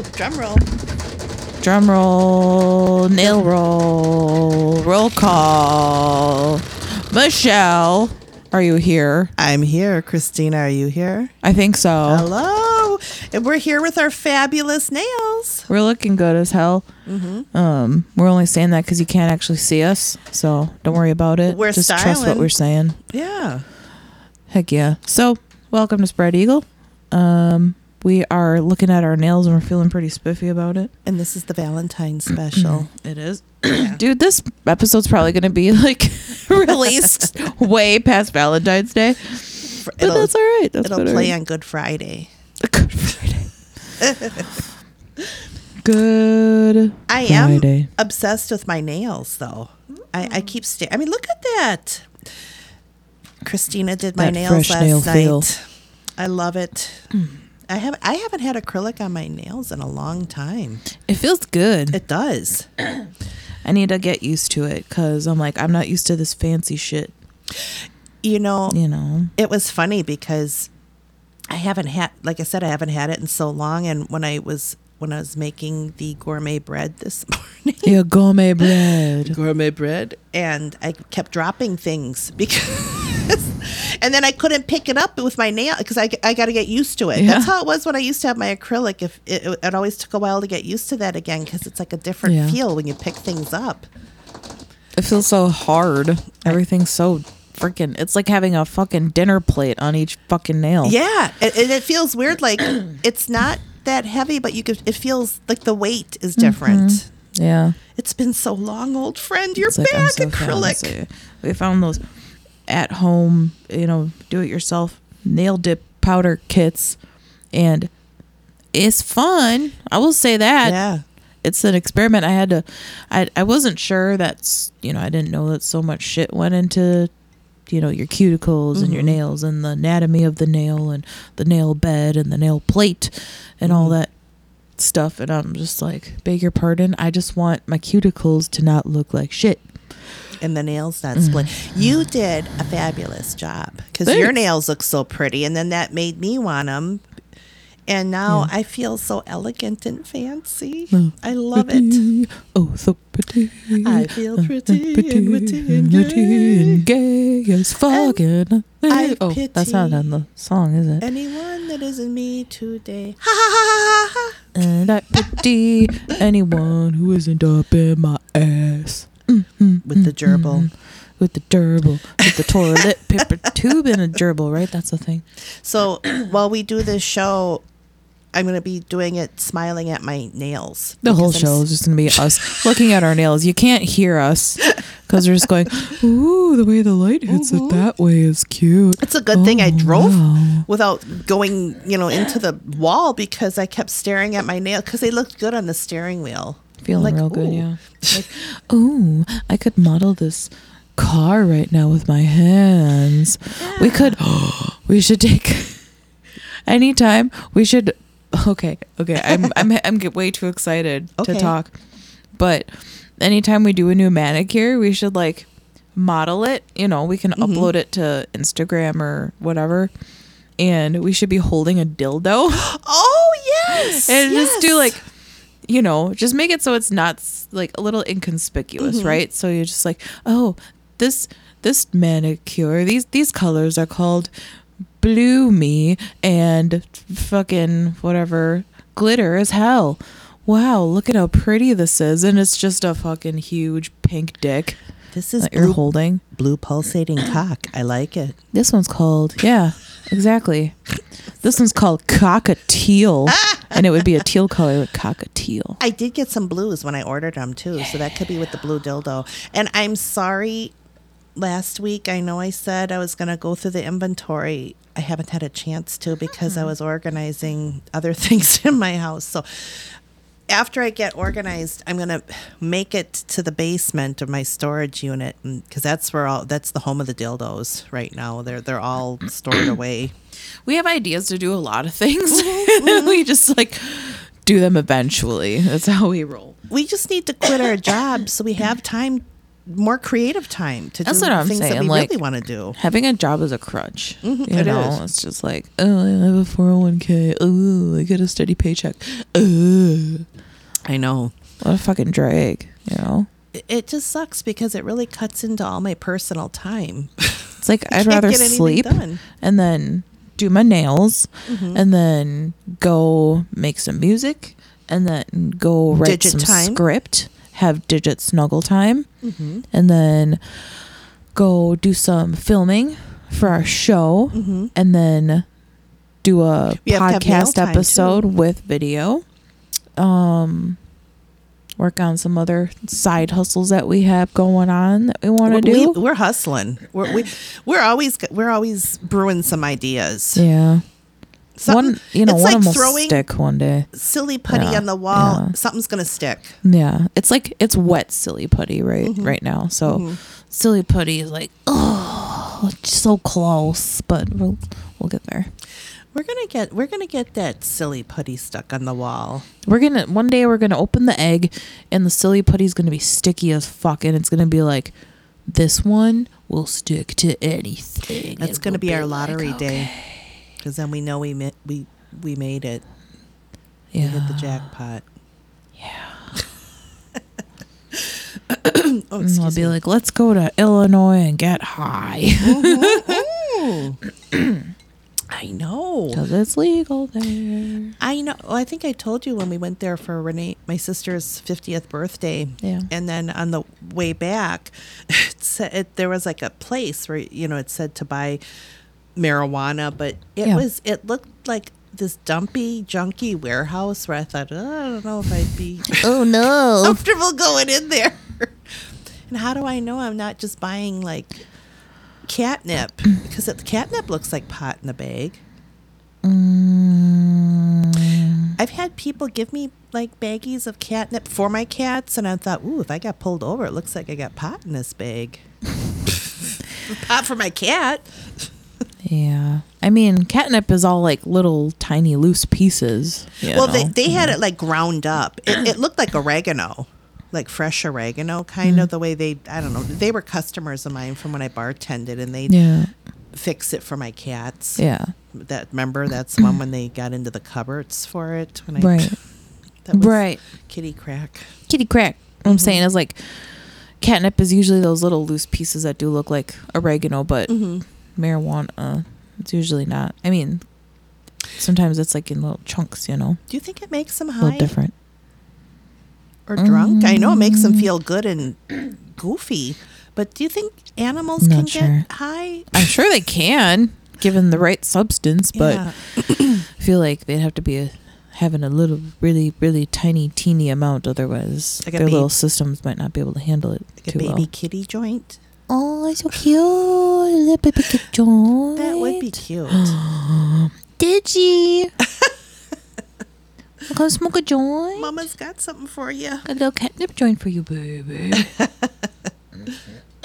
Ooh, drum roll. Drum roll, nail roll, roll call. Michelle, are you here? I'm here. Christina, are you here? I think so. Hello. And we're here with our fabulous nails. We're looking good as hell. Mm-hmm. Um, we're only saying that because you can't actually see us, so don't worry about it. We're Just trust what we're saying. Yeah. Heck yeah. So, welcome to Spread Eagle. Um, we are looking at our nails and we're feeling pretty spiffy about it. And this is the Valentine special. It is. Dude, this episode's probably going to be like released way past Valentine's Day. But It'll, that's all right. That's it'll play on Good Friday. Good Friday. Good I am Friday. obsessed with my nails, though. I, I keep staring. I mean, look at that. Christina did my That nails last nail night. feel. I love it. Mm. I have I haven't had acrylic on my nails in a long time. It feels good. It does. I need to get used to it because I'm like, I'm not used to this fancy shit, You know, you know? it was funny because I haven't had like I said I haven't had it in so long and when I was when I was making the gourmet bread this morning Yeah, gourmet bread. gourmet bread and I kept dropping things because and then I couldn't pick it up with my nail because I, I got to get used to it. Yeah. That's how it was when I used to have my acrylic. If it, it, it always took a while to get used to that again because it's like a different Yeah. feel when you pick things up. It feels so hard. Everything's so freaking. It's like having a fucking dinner plate on each fucking nail. Yeah, and, and it feels weird. Like it's not that heavy, but you could. It feels like the weight is mm-hmm. different. Yeah. It's been so long, old friend. You're It's like, back, so acrylic. We found those at home, you know, do it yourself nail dip powder kits, and it's fun. I will say that. Yeah, It's an experiment. I had to. I I wasn't sure that's you know I didn't know that so much shit went into you know your cuticles and your mm-hmm. nails and the anatomy of the nail and the nail bed and the nail plate and all mm-hmm. that stuff and I'm just like beg your pardon I just want my cuticles to not look like shit and the nails not split. You did a fabulous job because your. Nails look so pretty, and then that made me want them. And now I feel so elegant and fancy. I love it. Oh so pretty I feel uh, pretty pretty and witty and witty and gay as fucking I oh that's not pity on the song is it Anyone that isn't me today. Ha ha ha ha ha. And I pity anyone who isn't up in my ass. Mm-hmm. With the gerbil. Mm-hmm. With the gerbil. With the toilet paper tube and a gerbil, right? That's the thing. So while we do this show, I'm going to be doing it smiling at my nails. The whole because I'm show is just going to be us looking at our nails. You can't hear us because we're just going, ooh, the way the light hits it mm-hmm. that way is cute. It's a good thing I Oh, drove wow. without going, you know, into the wall because I kept staring at my nail because they looked good on the steering wheel. Feeling Like, real good, yeah. Like, ooh, I could model this car right now with my hands. We could, we should take, anytime, we should, okay, okay, I'm, I'm, I'm get way too excited Okay. to talk. But anytime we do a new manicure, we should like model it. You know, we can Mm-hmm. upload it to Instagram or whatever. And we should be holding a dildo. Oh, yes. and just do like you know just make it so it's not like a little inconspicuous Mm-hmm. right? So you're just like oh this this manicure these these colors are called blue me and fucking whatever glitter as hell. Wow look at how pretty this is. And it's just a fucking huge pink dick This is that you're holding. blue pulsating cock. I like it. this one's called yeah exactly. This one's called cockatiel and it would be a teal color like cockatiel I did get some blues when I ordered them too, so that could be with the blue dildo. And I'm sorry, last week I know I said I was going to go through the inventory. I haven't had a chance to because I hmm. was organizing other things in my house. So after I get organized, I'm going to make it to the basement of my storage unit because that's where all that's the home of the dildos right now. They're they're all stored away. We have ideas to do a lot of things. we just like do them eventually. That's how we roll. we just need to quit our jobs so we have time more creative time to That's do what I'm things that we like- really want to do. Having a job is a crutch. You Mm-hmm, it know, is. it's just like, oh, I have a 401k. Oh, I get a steady paycheck. Oh, I know. what a fucking drag. You know, It- It just sucks because it really cuts into all my personal time. it's like I'd rather sleep done. and then do my nails Mm-hmm. and then go make some music and then go write Digit some time. script, have digit snuggle time, Mm-hmm. and then go do some filming for our show and then do a Mm-hmm. We have to have nail podcast episode too. with video. Um work on some other side hustles that we have going on that we want to we, do. we're hustling. We're we, we're always we're always brewing some ideas. yeah. Something- one you know, it's one like of them will throwing stick one day. silly putty Yeah, on the wall. yeah. Something's gonna stick. Yeah, it's like it's wet silly putty right Mm-hmm. right now. So silly putty is like oh, so close, but we'll we'll get there. We're gonna get we're gonna get that silly putty stuck on the wall. We're gonna one day we're gonna open the egg, and the silly putty's gonna be sticky as fuck, and it's gonna be like this one will stick to anything. That's It gonna will be our like, lottery okay. Because then we know we mi- we we made it. We Yeah, hit the jackpot. yeah. Oh, And I'll be me. like, let's go to Illinois and get high I know. because it's legal there. I know. Well, I think I told you when we went there for Renee, my sister's fiftieth birthday. Yeah. And then on the way back, it said it, there was like a place where you know it said to buy marijuana, but it Yeah. was it looked like this dumpy, junky warehouse where I thought, oh, I don't know if I'd be Oh no! comfortable going in there. And how do I know I'm not just buying like catnip? Because the catnip looks like pot in a bag. Mm, I've had people give me like baggies of catnip for my cats, and I thought, ooh, if I got pulled over, it looks like I got pot in this bag. pot for my cat. Yeah, I mean, catnip is all like little tiny loose pieces. well, they, know? they had mm-hmm. it like ground up. It, it looked like oregano, like fresh oregano, kind of mm. the way they, I don't know. They were customers of mine from when I bartended, and they yeah, fix it for my cats. yeah, That remember that's the one when they got into the cupboards for it. When I, right, that was right. Kitty crack. Kitty crack. What I'm mm-hmm. saying is like catnip is usually those little loose pieces that do look like oregano, but Mm-hmm. Marijuana, uh, it's usually not. I mean, sometimes it's like in little chunks, you know, Do you think it makes them high? a little different. or drunk? I know it makes them Mm. feel good and goofy, but do you think animals Not can sure. get high? I'm sure they can, given the right substance, but Yeah. I feel like they'd have to be a, having a little, really, really tiny, teeny amount. Otherwise, Like their baby- little systems might not be able to handle it like a baby well. kitty joint. Oh, so cute, little baby kid joint. That would be cute. Digi. Come smoke a joint. Mama's got something for you. A little catnip joint for you, baby.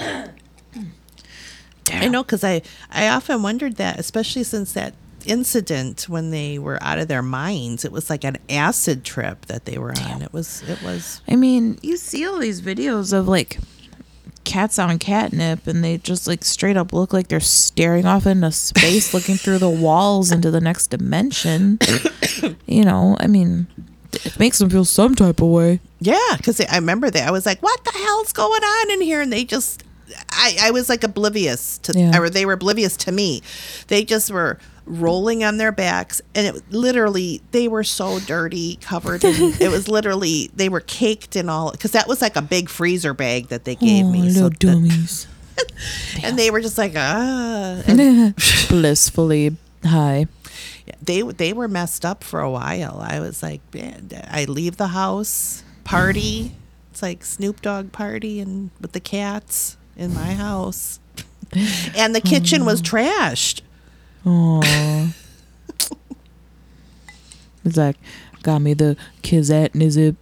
I know because I I often wondered that, especially since that incident when they were out of their minds. It was like an acid trip that they were on. It was it was I mean, you see all these videos of like cats on catnip, and they just like straight up look like they're staring off into space, looking through the walls into the next dimension. you know, I mean, it makes them feel some type of way. Yeah, because I remember that. I was like, what the hell's going on in here? And they just, I, I was like oblivious to, Yeah. or they were oblivious to me. They just were rolling on their backs. And it literally, they were so dirty, covered in, it was literally, they were caked in all, because that was like a big freezer bag that they gave oh, me. little that- dummies. and they were just like, ah. And Blissfully high. they, they were messed up for a while. I was like, man, I leave the house, party. It's like Snoop Dogg party and with the cats in my house. And the kitchen was trashed. Aww. it's like, got me the kizat nizip.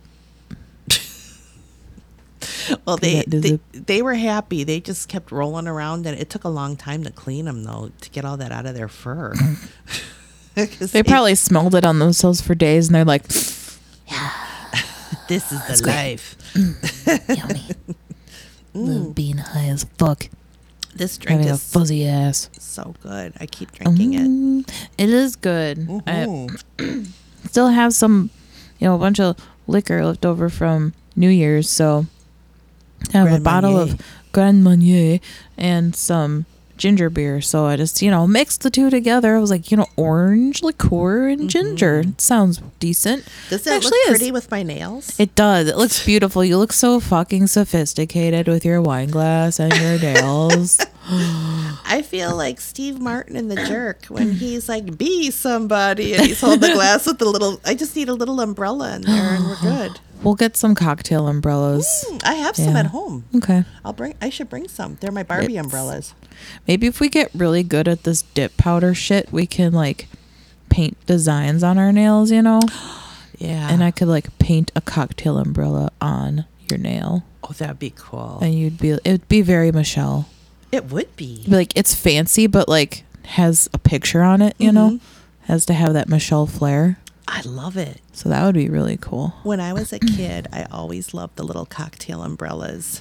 Well, they, they they were happy. They just kept rolling around, and it took a long time to clean them, though, to get all that out of their fur. They probably smelled it on themselves for days, and they're like, yeah. this is the life. Mm, yummy. Mm. Love being high as fuck. This drink Having a is fuzzy ass. so good. I keep drinking it. Mm, It is good. I still have some, you know, a bunch of liquor left over from New Year's, so I have a bottle Marnier. of Grand Marnier and some ginger beer. So I just, you know, mixed the two together. I was like, you know, orange liqueur and mm-hmm. ginger. It sounds decent. Does it Actually look is. pretty with my nails? It does. It looks beautiful. You look so fucking sophisticated with your wine glass and your nails. I feel like Steve Martin in The Jerk when he's like, be somebody, and he's holding the glass with the little, I just need a little umbrella in there and we're good. We'll get some cocktail umbrellas. Mm, I have some Yeah. at home. Okay. I'll bring, I should bring some. They're my Barbie It's- umbrellas. Maybe if we get really good at this dip powder shit, we can like paint designs on our nails, you know? Yeah. And I could like paint a cocktail umbrella on your nail. oh, that'd be cool. And you'd be it would be very Michelle. it would be. Like it's fancy but like has a picture on it, you know? Mhm. Has to have that Michelle flair. I love it. So that would be really cool. When I was a kid, I always loved the little cocktail umbrellas.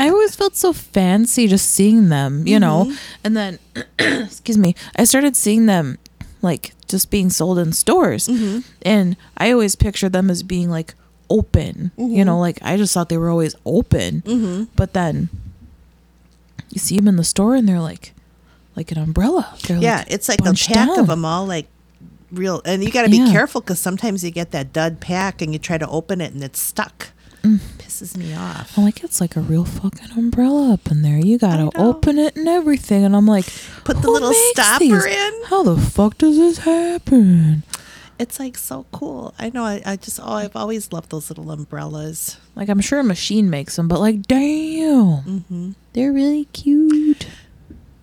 I always felt so fancy just seeing them, you know. Mhm. And then, excuse me, I started seeing them like just being sold in stores, Mhm. and I always pictured them as being like open, you know. Like I just thought they were always open, Mm-hmm. but then you see them in the store, and they're like like an umbrella. They're Yeah, like it's like a pack down. of them all like real, and you got to be Yeah. careful because sometimes you get that dud pack and you try to open it and it's stuck. Mm. Pisses me off. I'm like, it's like a real fucking umbrella up in there. You gotta open it and everything. And I'm like, Put the little stopper these? in. How the fuck does this happen? It's like so cool. I know. I, I just oh, I've always loved those little umbrellas. Like I'm sure a machine makes them, but like, damn, hmm they're really cute.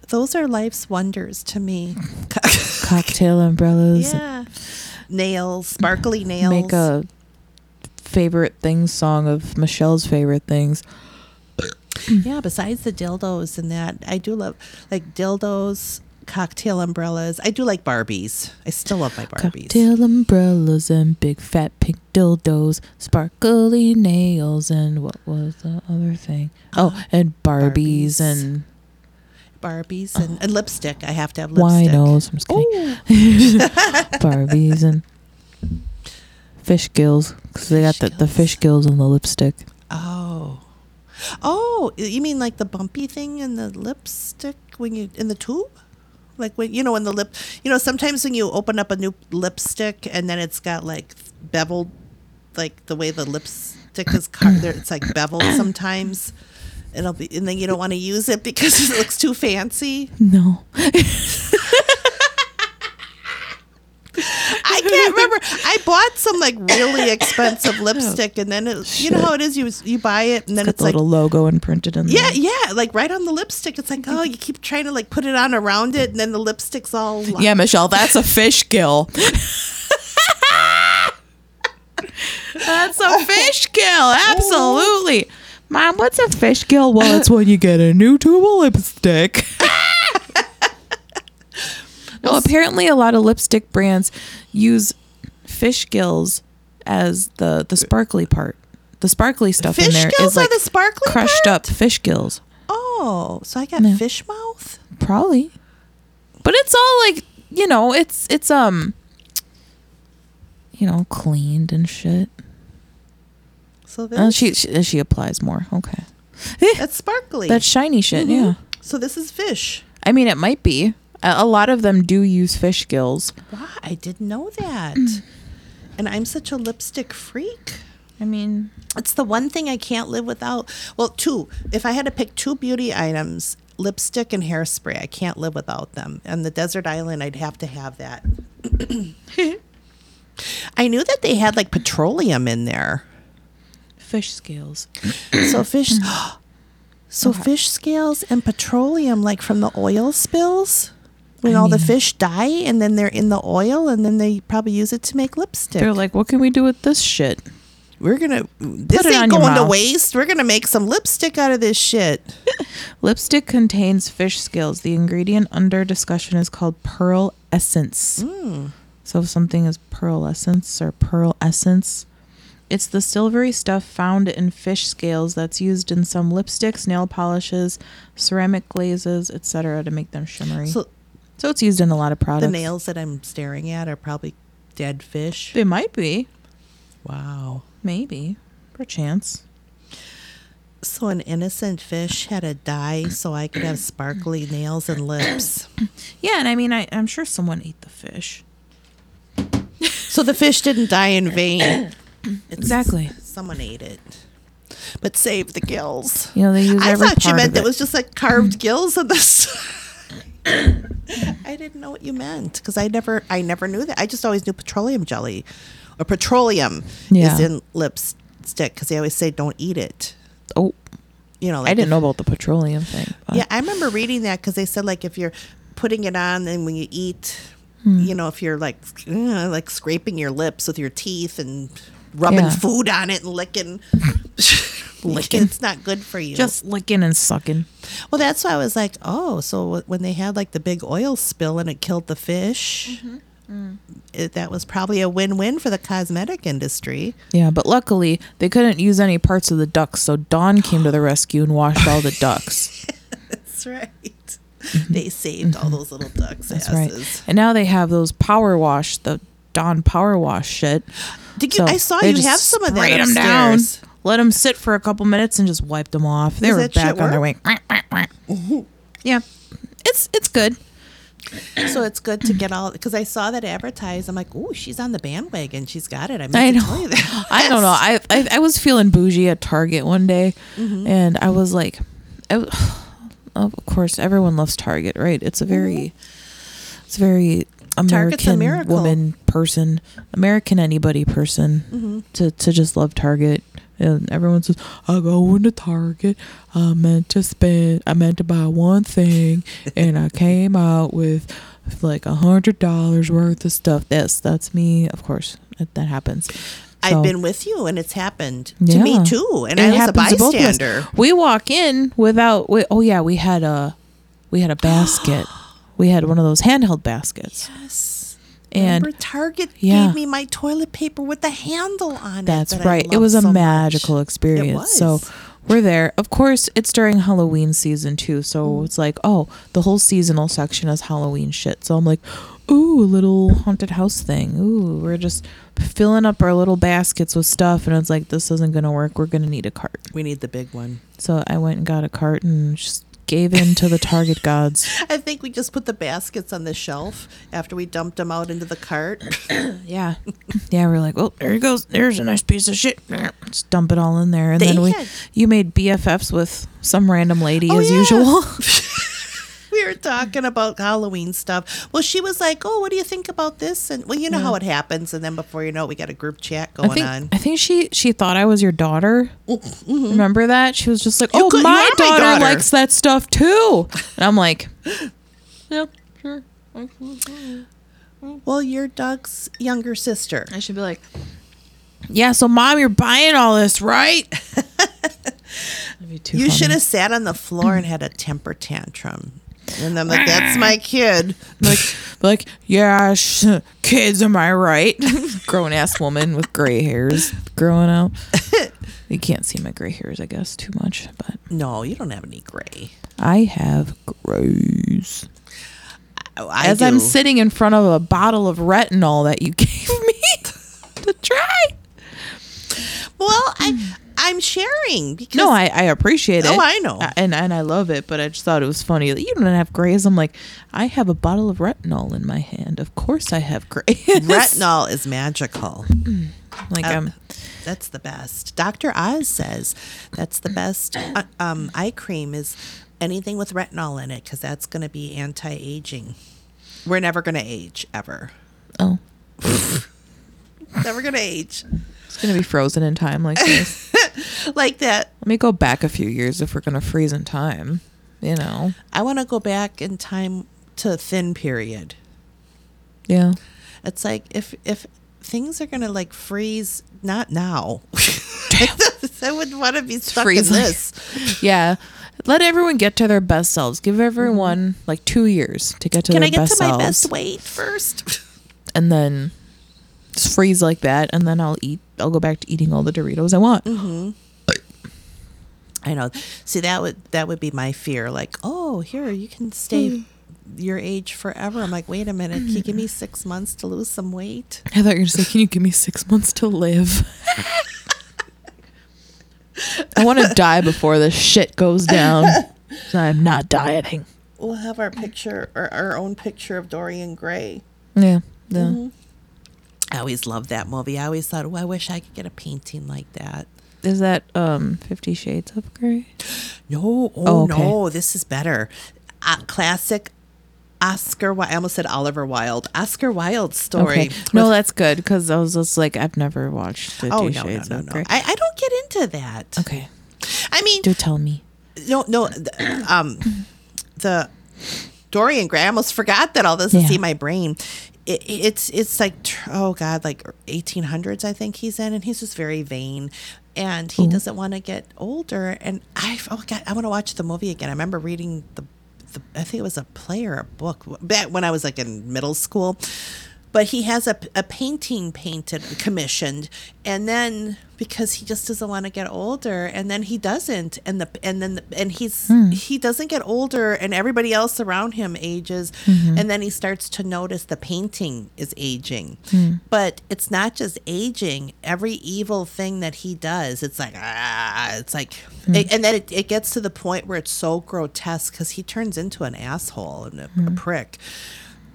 Those are life's wonders to me. Cocktail umbrellas. yeah, nails, sparkly nails. Make a favorite things song of Michelle's favorite things. yeah. Besides the dildos and that, I do love like dildos, cocktail umbrellas. I do like Barbies. I still love my Barbies. Cocktail umbrellas and big fat pink dildos, sparkly nails, and what was the other thing? Oh, and Barbies, Barbies. and Barbies and, oh. and lipstick. I have to have lipstick. winos. I'm just kidding. Barbies and fish gills because they got the, the fish gills on the lipstick. Oh. Oh, you mean like the bumpy thing in the lipstick when you in the tube? Like when you know when the lip, you know, sometimes when you open up a new lipstick and then it's got like beveled, like the way the lipstick is cut, there it's like beveled sometimes. It'll be, and then you don't want to use it because it looks too fancy. No. I can't remember. I bought some like really expensive lipstick, and then it, you know how it is. You you buy it, and then Got it's the like little logo imprinted in Yeah, there. yeah, like right on the lipstick. It's like, oh, you keep trying to like put it on around it, and then the lipstick's all. li- Yeah, Michelle, that's a fish gill. that's a fish gill. Absolutely. Mom, what's a fish gill? Well, it's when you get a new tube of lipstick. no, apparently a lot of lipstick brands use fish gills as the the sparkly part. The sparkly stuff in Fish there gills is like are the sparkly crushed part? up fish gills. Oh, so I got Yeah. fish mouth. Probably. But it's all like, you know, it's it's um you know, cleaned and shit. So Oh, this, she, she she applies more. Okay. that's sparkly. That's shiny shit, Mhm. yeah. So this is fish. I mean, it might be. A, a lot of them do use fish gills. Wow, I didn't know that. Mm. and I'm such a lipstick freak. I mean, It's the one thing I can't live without. Well, two. If I had to pick two beauty items, lipstick and hairspray, I can't live without them. And the desert island, I'd have to have that. I knew that they had like petroleum in there. Fish scales. So fish so fish scales and petroleum like from the oil spills. When I all the fish die and then they're in the oil and then they probably use it to make lipstick. They're like, what can we do with this shit? We're gonna this it ain't going to waste. We're gonna make some lipstick out of this shit. Lipstick contains fish scales. The ingredient under discussion is called pearl essence. Mm. So if something is pearl essence or pearl essence, It's the silvery stuff found in fish scales that's used in some lipsticks, nail polishes, ceramic glazes, etc. to make them shimmery. So, So it's used in a lot of products. the nails that I'm staring at are probably dead fish. They might be. Wow. Maybe. Perchance. So an innocent fish had to die so I could have sparkly nails and lips. Yeah, and I mean I, I'm sure someone ate the fish. So the fish didn't die in vain. It's- Exactly. Someone ate it. But save the gills. You know, they use I every thought you meant of it was just like carved gills in this. I didn't know what you meant because I never, I never knew that. I just always knew petroleum jelly, or petroleum Yeah. is in lipstick because they always say don't eat it. Oh, You know, like I didn't if- know about the petroleum thing. but- Yeah, I remember reading that because they said like if you're putting it on and when you eat, Hmm. you know, if you're like like scraping your lips with your teeth and rubbing Yeah. food on it and licking, Licking. it's not good for you. Just licking and sucking. well, that's why I was like, oh, so when they had like the big oil spill and it killed the fish. Mm-hmm. It, that was probably a win-win for the cosmetic industry. Yeah, but luckily they couldn't use any parts of the ducks, so Dawn came to the rescue and washed all the ducks. That's right. They saved all those little ducks' Mm-hmm. That's asses. right. And now they have those power wash, the Dawn power wash shit. Did you? So I saw you have some of that sprayed 'em upstairs. down, let them sit for a couple minutes, and just wipe them off. They Does were back on their way. yeah, it's it's good. So it's good to get all because I saw that advertised. I'm like, oh, she's on the bandwagon. She's got it. I meant I know. tell you that. I don't know. I, I I was feeling bougie at Target one day, Mm-hmm. and I was like, I of course, everyone loves Target, right? It's a very, it's a very A American miracle. woman person, American anybody person Mm-hmm. to to just love Target. And everyone says, I go into Target. I meant to spend, I meant to buy one thing, and I came out with like a hundred dollars worth of stuff. That's that's me, of course. That, that happens. I've been with you, and it's happened to me too. And It I was a happens to both of us. bystander. We walk in without. We, oh yeah, we had a we had a basket. we had one of those handheld baskets, Yes. and Remember, Target Yeah. gave me my toilet paper with the handle on it. that's that right. It was a so much. magical experience. So was. we're there. Of course, it's during Halloween season too. So Mm. it's like, oh, the whole seasonal section is Halloween shit. So I'm like, ooh, a little haunted house thing. Ooh, we're just filling up our little baskets with stuff, and it's like this isn't gonna work. We're gonna need a cart. We need the big one. So I went and got a cart and just gave in to the Target gods. I think we just put the baskets on the shelf after we dumped them out into the cart. Yeah. Yeah, we're like, well, there he goes. There's a nice piece of shit. Just dump it all in there. And They then we had- you made BFFs with some random lady Oh, as yeah. usual. we were talking about Halloween stuff. Well, she was like, "Oh, what do you think about this?" And well, you know Yeah. how it happens. And then before you know, it, we got a group chat I going think on. I think she she thought I was your daughter. Remember that? She was just like, Mm-hmm. "Oh, could- my are my daughter, daughter." likes that stuff too." And I'm like, "Yep, sure." Well, you're Doug's younger sister. I should be like, "Yeah, so mom, you're buying all this, right?" Too You funny. should have sat on the floor and had a temper tantrum. And I'm like, "That's my kid." like like yeah sh- kids am i right? Grown ass woman with gray hairs growing out you can't see my gray hairs i guess too much but No, you don't have any gray. i have grays I as i'm sitting in front of a bottle of retinol that you gave me to try. Well, I I'm sharing because no i, I appreciate it Oh, I know. And and i love it but i just thought it was funny that you don't have grays i'm like i have a bottle of retinol in my hand of course i have grays retinol is magical. like Uh, i'm That's the best. Dr. Oz says that's the best uh, um, eye cream is anything with retinol in it because that's going to be anti-aging. We're never going to age ever. oh Never going to age It's gonna be frozen in time like this. like that. Let me go back a few years if we're gonna freeze in time. You know. I want to go back in time to thin period. Yeah. It's like if if things are going to like freeze, not now. I wouldn't want to be stuck freeze in this. Yeah. Let everyone get to their best selves. Give everyone mm-hmm. like two years to get to Can their I get best to my best weight first? and then just freeze like that, and then I'll eat I'll go back to eating all the Doritos I want. Mm-hmm. I know. See, that would that would be my fear. Like, oh, here you can stay your age forever. I'm like, wait a minute, can you give me six months to lose some weight? I thought you were gonna say, "Can you give me six months to live?" I want to die before this shit goes down. I'm not dieting. We'll have our picture, or our own picture of Dorian Gray. Yeah, yeah. Mm-hmm. I always loved that movie. I always thought, oh, I wish I could get a painting like that. Is that um Fifty Shades of Grey? No, oh, Oh, okay. no, this is better. Uh, classic Oscar. I almost said Oliver Wilde. Oscar Wilde story. Okay. No, that's good because I was just like, I've never watched Fifty oh no, Shades no, of no. Grey. I, I don't get into that. okay, I mean, do tell me. no, no. the- Um, the Dorian Gray. I almost forgot that all this is in my brain. It, it's it's like oh god, like 1800s. I think he's in, and he's just very vain, and he doesn't want to get older. And I oh god, I want to watch the movie again. I remember reading the, the I think it was a play or a book back when I was like in middle school. But he has a, a painting painted, commissioned, and then because he just doesn't want to get older, and then he doesn't, and the and then the, and he's hmm. he doesn't get older, and everybody else around him ages, mm-hmm. and then he starts to notice the painting is aging, hmm. but it's not just aging. Every evil thing that he does, it's like ah, it's like, hmm. it- and then it, it gets to the point where it's so grotesque because he turns into an asshole and a, a prick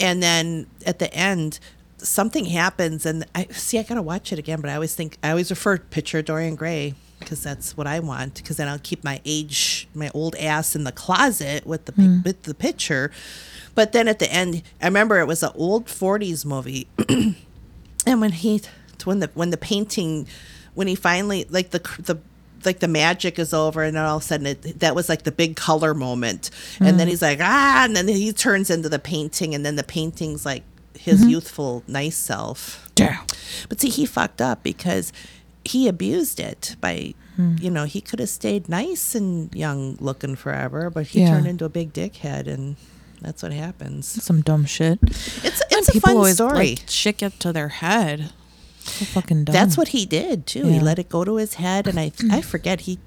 and then at the end something happens and i see i gotta watch it again but i always think i always refer picture dorian gray because that's what i want because then i'll keep my age my old ass in the closet with the pic mm. with the picture. But then at the end i remember it was an old 40s movie. And when he when the when the painting when he finally like the the like the magic is over and then all of a sudden it, that was like the big color moment and then mm-hmm. he's like ah and then he turns into the painting and then the painting's like his mm-hmm. youthful nice self Damn. but see he fucked up because he abused it by hmm. you know he could have stayed nice and young looking forever but he Yeah. turned into a big dickhead and that's what happens Some dumb shit. it's it's a fun story like shit get to their head. So fucking dumb. That's what he did too. He let it go to his head, and I I forget he.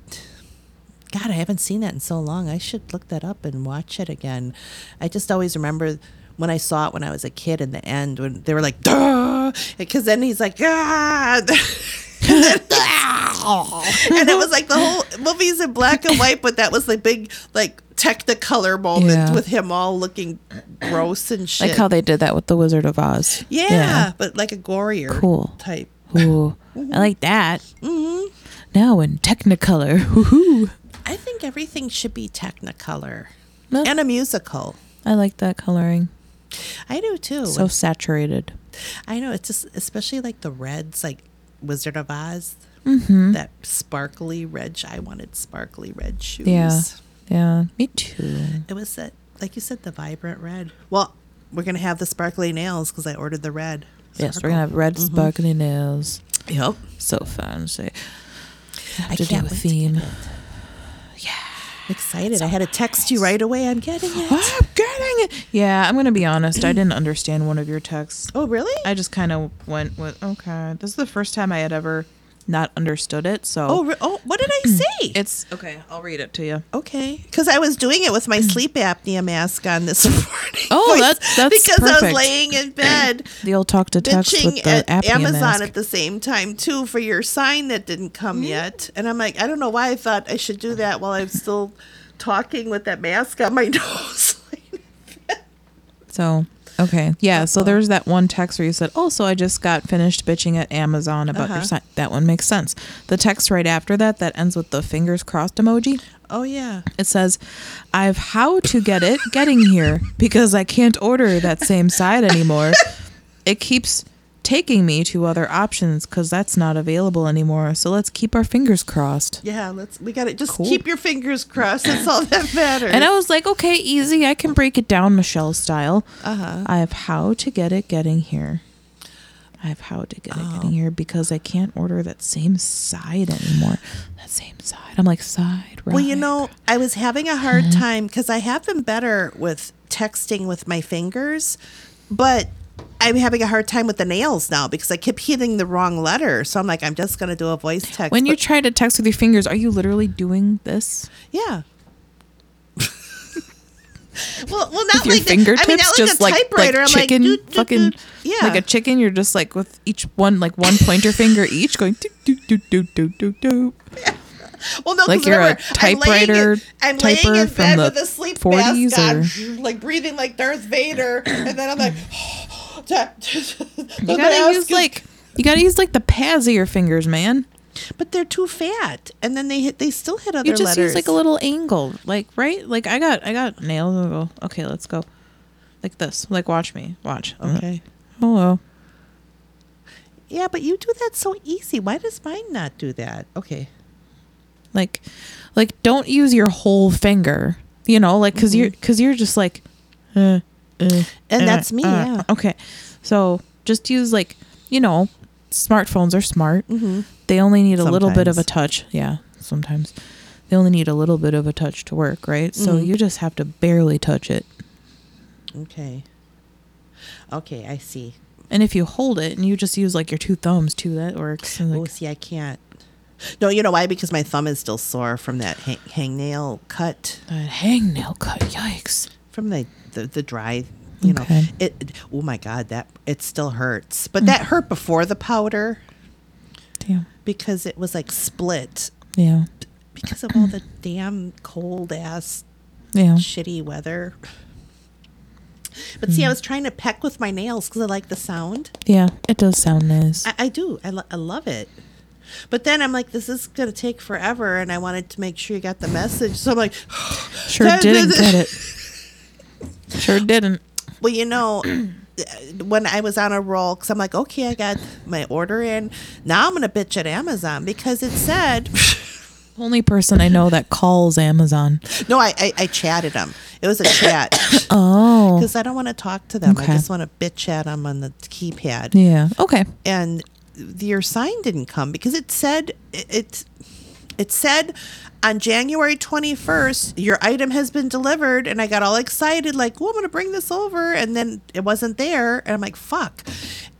God, I haven't seen that in so long. I should look that up and watch it again. I just always remember when I saw it when I was a kid in the end when they were like, "Duh," because then he's like, "Ah." And, then- and it was like the whole movie's in black and white, but that was the big like technicolor moment Yeah. with him all looking gross and shit. like how they did that with the Wizard of Oz. yeah, but like a gorier Cool. type. Ooh, I like that. Mm-hmm. Now in Technicolor. Woohoo. I think everything should be Technicolor and a musical. I like that coloring. I do too. So saturated. I know it's just especially like the reds, like Wizard of Oz. Mm-hmm. That sparkly red. I wanted sparkly red shoes. Yeah. Yeah. Me too. It was that, like you said, the vibrant red. Well, we're gonna have the sparkly nails because I ordered the red. Yes, we're gonna have red Mm-hmm. sparkly nails. Yep. So fancy. Have I to can't do a wait Yeah, theme. get it. Excited. I had to text you right away. I'm getting it. I'm getting it. Yeah, I'm gonna be honest. I didn't understand one of your texts. Oh, really? I just kind of went with okay. This is the first time I had ever not understood it. So oh, re- oh, what did I say? it's okay. I'll read it to you. Okay, because I was doing it with my sleep apnea mask on this morning. Oh, that's- that's because I was laying in bed The old talk to text with the at Amazon mask. at the same time too for your sign that didn't come mm-hmm. yet, and I'm like, I don't know why I thought I should do that while I'm still talking with that mask on my nose. So okay, yeah. So there's that one text where you said, "Oh, so I just got finished bitching at Amazon about Uh-huh. your sign." That one makes sense. The text right after that that ends with the fingers crossed emoji. oh yeah, It says, "I've how to get it getting here because I can't order that same side anymore. It keeps taking me to other options because that's not available anymore. So let's keep our fingers crossed." yeah. Let's we got to just Cool. keep your fingers crossed. That's all that matters. And I was like, "Okay, easy. I can break it down, Michelle style." uh huh. I have how to get it getting here. I have how to get it Oh. getting here because I can't order that same side anymore. That same side. I'm like side right. Well, you know, I was having a hard time because I have been better with texting with my fingers, but I'm having a hard time with the nails now because I keep hitting the wrong letter. So I'm like, I'm just gonna do a voice text. When you try to text with your fingers, are you literally doing this? yeah. well, well, not With your like the- fingertips, I mean, not just like like a typewriter. like I'm chicken, doot, fucking doot. yeah, like a chicken. You're just like with each one, like one pointer finger each, going do do do do do do do. doot. Well, no, Like you're a remember, I'm laying typewriter in- I'm laying in from bed the with a sleep 40s mask on, like breathing like Darth Vader, and then I'm like, You gotta use like you gotta use like the pads of your fingers, man. but they're too fat, and then they hit. They still hit other You just letters. use like a little angle, like right. Like I got I got nails. Okay, let's go. Like this. Like watch me. Watch. Okay. Hello. Yeah, but you do that so easy. Why does mine not do that? Okay. Like, like don't use your whole finger. You know, like because you're because you're just like, uh, uh, And uh, that's me, uh. yeah. Okay, so just use like you know, smartphones are smart. Mm-hmm. They only need a little bit of a touch. Yeah, sometimes they only need a little bit of a touch to work, right? So Mhm. you just have to barely touch it. Okay. Okay, I see. And if you hold it and you just use like your two thumbs too, that works. And, oh, see, I can't. No, you know why? Because my thumb is still sore from that hang- hangnail cut that hangnail cut. Yikes. From the the, the dry. You know, Okay. it, it- Oh my God, that it still hurts. But that mm. hurt before the powder Damn. because it was like split Yeah. because of all the damn cold ass Yeah. shitty weather. But see, I mm. was trying to peck with my nails because I like the sound. Yeah. It does sound nice. I, I do. I, lo- I love it. But then I'm like, this is going to take forever. And I wanted to make sure you got the message. So I'm like, Sure didn't get it. Sure didn't. well, you know, when I was on a roll, because I'm like, okay, I got my order in. Now I'm going to bitch at Amazon because it said, Only person I know that calls Amazon. no, I, I, I chatted them. It was a chat Oh. because I don't want to talk to them. I just want to bitch at them on the keypad. Yeah. Okay. and your sign didn't come because it said it it said on January 21st your item has been delivered and I got all excited like oh I'm going to bring this over and then it wasn't there and I'm like fuck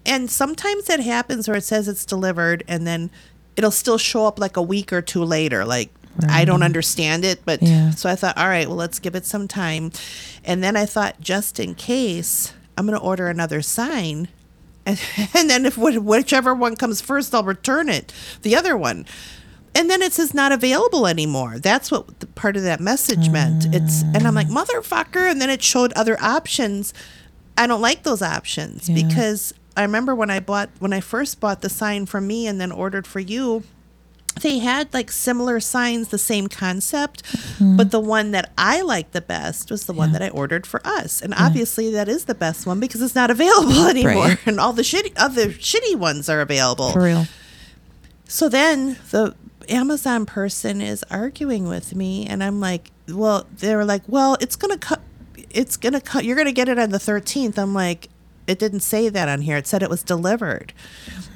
and sometimes that happens where it says it's delivered and then it'll still show up like a week or two later like I don't understand it but Yeah. so I thought all right well let's give it some time and then I thought just in case I'm going to order another sign and, and then if whichever one comes first, I'll return it. The other one, and then it says not available anymore. That's what the part of that message meant. It's and I'm like motherfucker, and then it showed other options. I don't like those options Yeah. because I remember when I bought when I first bought the sign from me and then ordered for you. They had like similar signs, the same concept, but the one that I liked the best was the one Mm-hmm. That I ordered for us. And obviously, that is the best one because it's not available anymore, Right. and all the shitty other shitty ones are available. For real. So then the Amazon person is arguing with me, and I'm like, well, they were like, well, it's gonna cut, it's gonna cut, you're gonna get it on the 13th. I'm like, it didn't say that on here. It said it was delivered.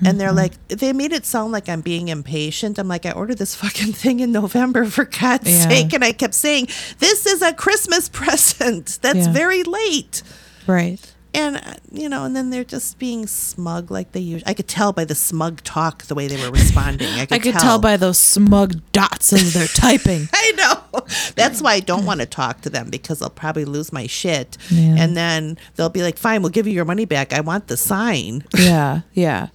And they're mm-hmm. like, they made it sound like I'm being impatient. I'm like, I ordered this fucking thing in November for God's Yeah. sake. And I kept saying, this is a Christmas present. That's Yeah. very late. Right. And uh, you know, and then they're just being smug like they usually. I could tell by the smug talk the way they were responding. I could, I could tell. by those smug dots as they're typing. I know. That's why I don't want to talk to them because I'll probably lose my shit. Yeah. And then they'll be like, "Fine, we'll give you your money back. I want the sign." Yeah. Yeah.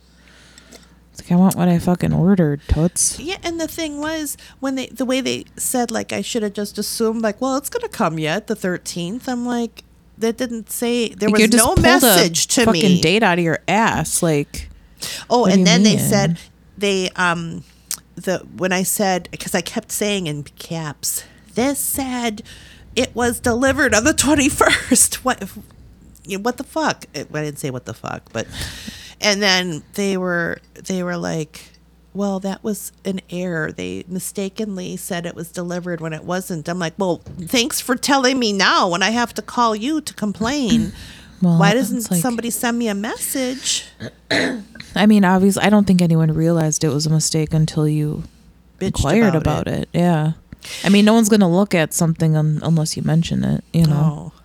It's like I want what I fucking ordered, toots. Yeah, and the thing was when they the way they said like I should have just assumed like, "Well, it's gonna come yet the 13th." I'm like, that didn't say there Like, was no message to fucking me. date out of your ass. Like, Oh, and then they said they um the when I said because I kept saying in caps, this said it was delivered on the twenty first. What you know, what the fuck? I didn't say what the fuck, but and then they were they were like. Well, that was an error. They mistakenly said it was delivered when it wasn't. I'm like, well, thanks for telling me now when I have to call you to complain. Well, Why doesn't like- somebody send me a message? I mean, obviously, I don't think anyone realized it was a mistake until you Bitched inquired about, it. Yeah. I mean, no one's gonna look at something un- unless you mention it. You know. Oh.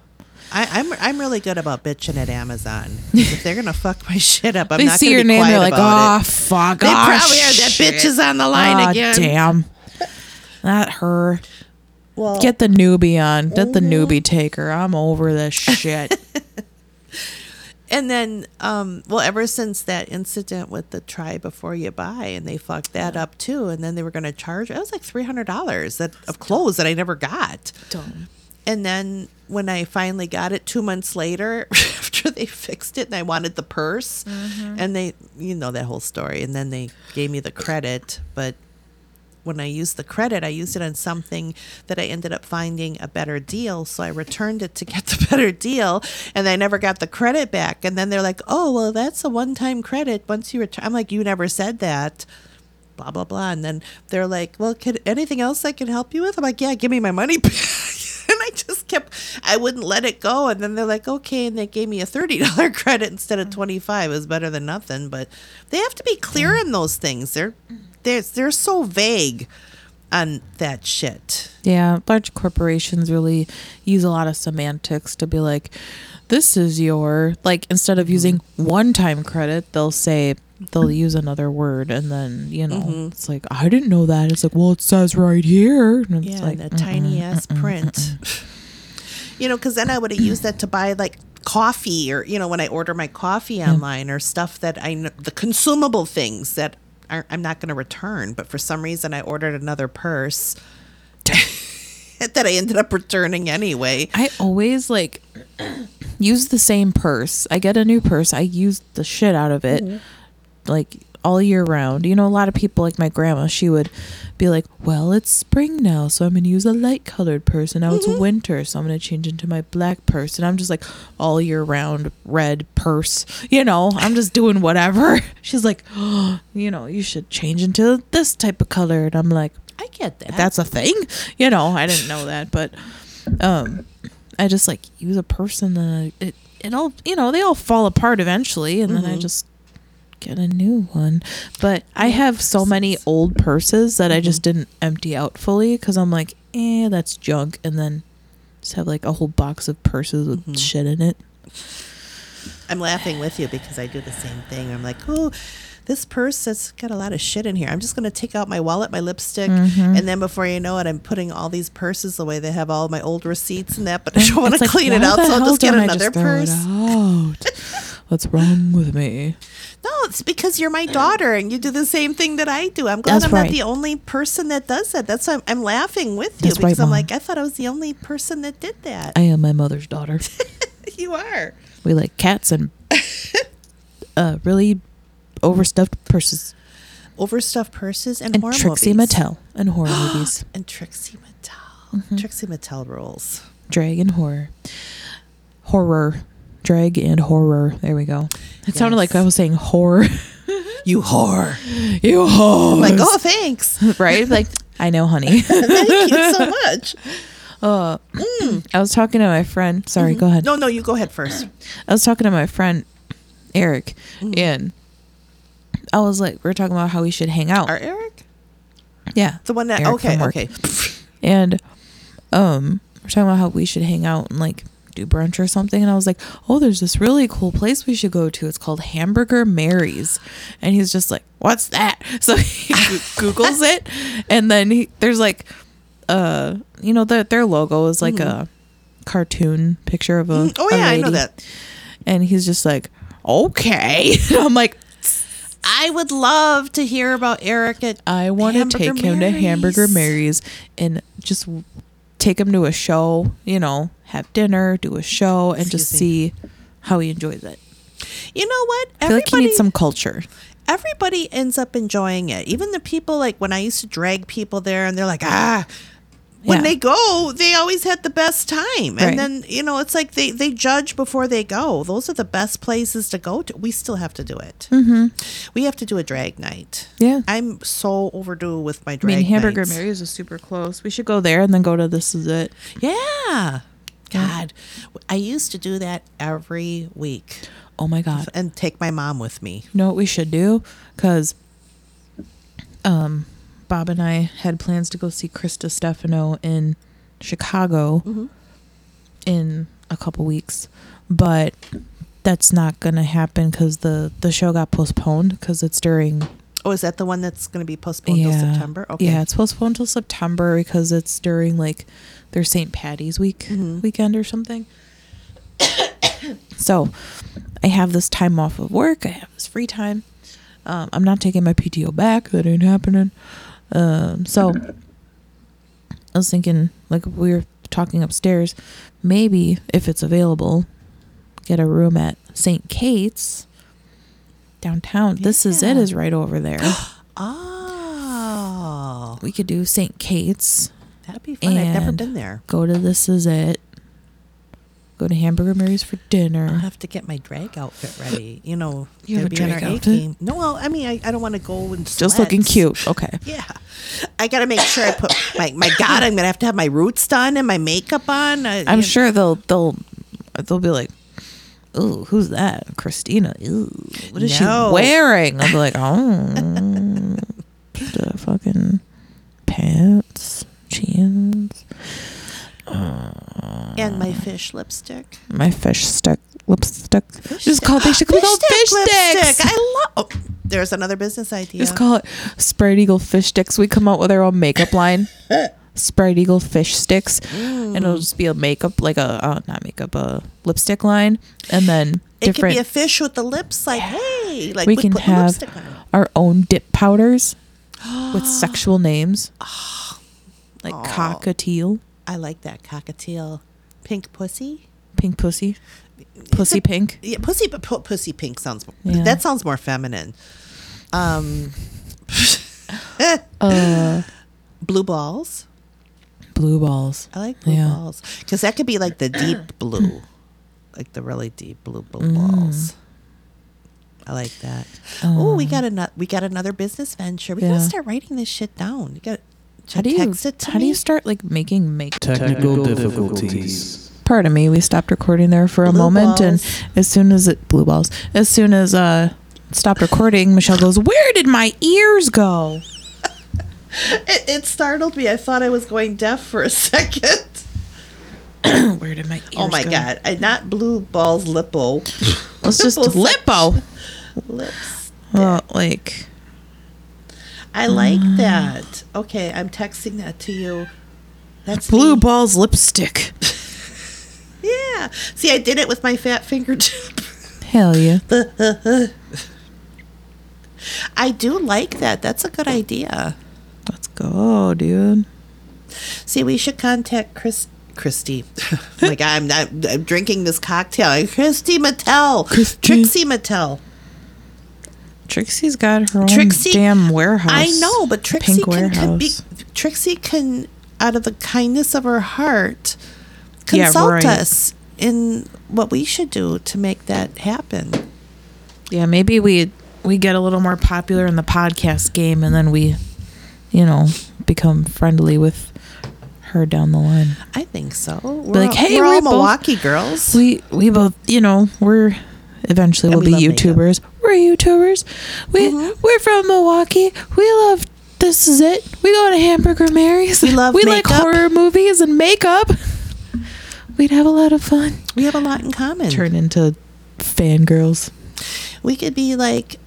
I, I'm I'm really good about bitching at Amazon. if they're gonna fuck my shit up, I'm they not see gonna your be name, they're like, "Oh it. fuck, They oh, probably are. That bitch is on the line Ah, again. Damn, that her. Well, Get the newbie on. Get the Mm-hmm. newbie taker. I'm over this shit. and then, um, well, ever since that incident with the try before you buy, and they fucked that up too, and then they were gonna charge. It was like three hundred dollars that of clothes that I never got. Dumb. And then when I finally got it two months later, after they fixed it, and I wanted the purse, mm-hmm. and they, you know, that whole story. And then they gave me the credit. But when I used the credit, I used it on something that I ended up finding a better deal. So I returned it to get the better deal, and I never got the credit back. And then they're like, oh, well, that's a one time credit. Once you return, I'm like, you never said that. Blah blah blah, and then they're like, "Well, could anything else I can help you with?" I'm like, "Yeah, give me my money back." I just kept, I wouldn't let it go. And then they're like, okay. And they gave me a $30 credit instead of mm. 25 It was better than nothing. But they have to be clear in those things. They're, they're, they're so vague on that shit. Yeah, large corporations really use a lot of semantics to be like, this is your, like, instead of mm-hmm. using one time credit, they'll say, they'll use another word. And then, you know, Mhm. it's like, I didn't know that. It's like, well, it says right here. And it's Yeah, like, that tiny ass print. you know, because then I would have used that to buy like coffee or, you know, when I order my coffee online or stuff that I know, the consumable things that I'm not going to return. But for some reason, I ordered another purse that I ended up returning anyway. I always like use the same purse. I get a new purse. I use the shit out of it like all year round. You know, a lot of people like my grandma, she would be like, "Well, it's spring now, so I'm going to use a light colored purse, and now it's winter, so I'm going to change into my black purse." And I'm just like all year round red purse. You know, I'm just doing whatever. She's like, oh, "You know, you should change into this type of color." And I'm like, I get that. that's a thing you know i didn't know that but um i just like use a person and it it all you know they all fall apart eventually and then i Mhm. just get a new one but i have so many old purses that i just didn't empty out fully because i'm like eh that's junk and then just have like a whole box of purses with Mhm. shit in it I'm laughing with you because I do the same thing. I'm like, oh, this purse has got a lot of shit in here. I'm just going to take out my wallet, my lipstick, Mhm. and then before you know it, I'm putting all these purses away. They have all my old receipts and that, but I don't want to like, clean it out, so I'll just get another it purse. What's wrong with me? No, it's because you're my daughter and you do the same thing that I do. I'm glad That's I'm right. not the only person that does that. That's why I'm, I'm laughing with you That's right, because I'm Mom. like, I thought I was the only person that did that. I am my mother's daughter. you are. We like cats and uh, really overstuffed purses Overstuffed purses and, and horror Trixie movies. Mattel and horror movies, And Trixie Mattel. Mm-hmm. Trixie Mattel rules. Dragon horror, horror, drag and horror. There we go. It sounded like I was saying horror. You whore. you whore. I'm like, oh, thanks. right? Like I know, honey. Thank you so much. uh, I was talking to my friend. Sorry, go ahead. No, no, you go ahead first. I was talking to my friend Eric, Mm-hmm. and I was like, we are talking about how we should hang out. Our Eric? yeah, The one that, Eric okay, okay. and um we're talking about how we should hang out and like do brunch or something and i was like oh there's this really cool place we should go to. It's called hamburger mary's. And he's just like what's that? So he googles it and then he, there's like uh you know their, their logo is like a cartoon picture of a Mm, Oh, a yeah, I know that. and he's just like okay. And i'm like I would love to hear about Eric at I want to take him to Hamburger Mary's. Mary's and just take him to a show, you know, have dinner, do a show, and just Excuse see how he enjoys it. You know what? I feel like he needs some culture. everybody ends up enjoying it. Even the people like when I used to drag people there and they're like, ah when Yeah. they go, they always had the best time. And Right. then, you know, it's like they, they judge before they go. Those are the best places to go to. We still have to do it. Mm-hmm. We have to do a drag night. Yeah. I'm so overdue with my drag I mean, Hamburger nights. Mary's is super close. We should go there and then go to This Is It. Yeah. God, I used to do that every week Oh my God. and take my mom with me. You know what we should do? Because um, Bob and I had plans to go see Krista Stefano in Chicago Mm-hmm. in a couple weeks, but that's not gonna happen because the the show got postponed because it's during Oh, is that the one that's going to be postponed till yeah September? Okay. yeah it's postponed till September because it's during like their St. Patty's week Mhm. weekend or something. so I have this time off of work. I have this free time. Um, I'm not taking my PTO back. That ain't happening. Um, so I was thinking, like we were talking upstairs, maybe if it's available, get a room at St. Kate's downtown. This is it is right over there. Oh, we could do St. Kate's. that'd be fun. I've never been there. Go to This Is It. Go to Hamburger Mary's for dinner. I'll have to get my drag outfit ready. You know, You have a drag outfit? No, well, I mean, I, I don't want to go and Just looking cute. Okay. Yeah, I got to make sure I put my my God. I'm gonna have to have my roots done and my makeup on. I, I'm you sure they'll they'll they'll be like, "Ooh, who's that? Christina? Ooh, what is No. she wearing?" I'll be like, "Oh, the fucking pants, jeans, and my fish lipstick. my fish stick lipstick. Fish Just call they should be called fish sticks. I love. Oh, there's another business idea. Just call it Spread Eagle Fish Sticks. We come out with our own makeup line. Spread Eagle Fish Sticks, and Mm. it'll just be a makeup, like a uh, not makeup, a lipstick line, and then it could different. be a fish with the lips, like hey, like we with can have lipstick on. our own dip powders with sexual names, like Aw. cockatiel, I like that cockatiel, pink pussy. pink pussy, pussy pink. Yeah, pussy, but pu- pussy pink sounds. Yeah. That sounds more feminine. Um, Uh, blue balls. blue balls. I like blue Yeah. balls because that could be like the deep blue, like the really deep blue blue Mm. balls. I like that. Oh, we got another. We got another business venture. We Yeah. gotta start writing this shit down. You got. How do you text it to how do you start like making make? Technical difficulties. Pardon me, we stopped recording there for a Blue moment, and as soon as it blue balls, as soon as uh stopped recording, Michelle goes, "Where did my ears go?" It, it startled me. I thought I was going deaf for a second. Where did my ears oh my go? god! I, not blue balls, lipo. Let's just Lipo lipo. Lips. Well, like I like Mm. that. Okay, I'm texting that to you. That's blue balls lipstick. Yeah. See, I did it with my fat fingertip. Hell yeah. I do like that. That's a good idea. Let's go, dude. See, we should contact Chris. Christy. like I'm, I'm, I'm drinking this cocktail. Christy Mattel. Christy. Trixie Mattel. Trixie's got her own Trixie- damn warehouse. I know, but Trixie can, can be. Trixie can, out of the kindness of her heart, Yeah, consult right. us in what we should do to make that happen. Yeah, maybe we we get a little more popular in the podcast game, and then we, you know, become friendly with her down the line. I think so. We're like, all, hey, we're we're all both- Milwaukee girls. We we both, you know, we're eventually And we'll we be YouTubers. makeup. YouTubers. We're YouTubers. We Mhm. we're from Milwaukee. We love. This is it. We go to Hamburger Mary's. We love We like horror movies and makeup. We'd have a lot of fun. we have a lot in common. Turn into fangirls. We could be like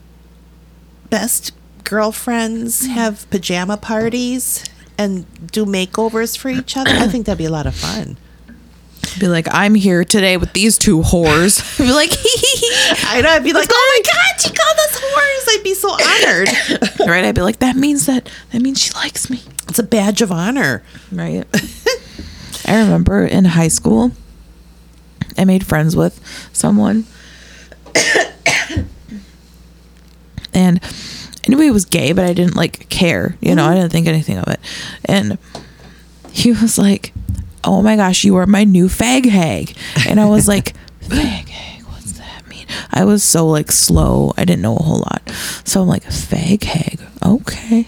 best girlfriends, have pajama parties, and do makeovers for each other. I think that'd be a lot of fun. Be like, I'm here today with these two whores. Be like, I know. I'd be like, oh my god, she called us whores. I'd be so honored. right? I'd be like, that means that that means she likes me, it's a badge of honor. right? I remember in high school, I made friends with someone, and I knew he was gay, but I didn't like care. You know, I mm-hmm. didn't think anything of it, and he was like, "Oh my gosh, you are my new fag hag," and I was like, "Fag hag, what's that mean?" I was so like slow. I didn't know a whole lot, so I'm like, "Fag hag, okay."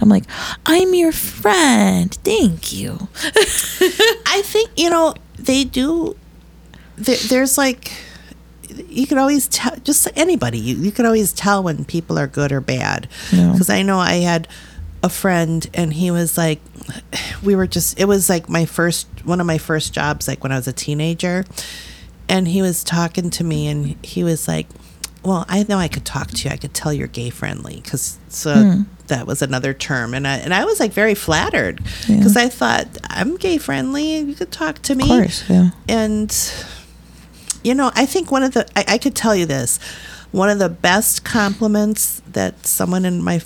I'm like, I'm your friend. Thank you. I think you know they do. There, there's like you could always tell just anybody you, you could always tell when people are good or bad because i know i had a friend and he was like we were just it was like my first one of my first jobs like when I was a teenager and he was talking to me and he was like well I know I could talk to you I could tell you're gay friendly cuz so Hmm. that was another term and I and I was like very flattered Yeah. cuz I thought I'm gay friendly you could talk to me Of course, yeah. and you know i think one of the I, I could tell you this one of the best compliments that someone in my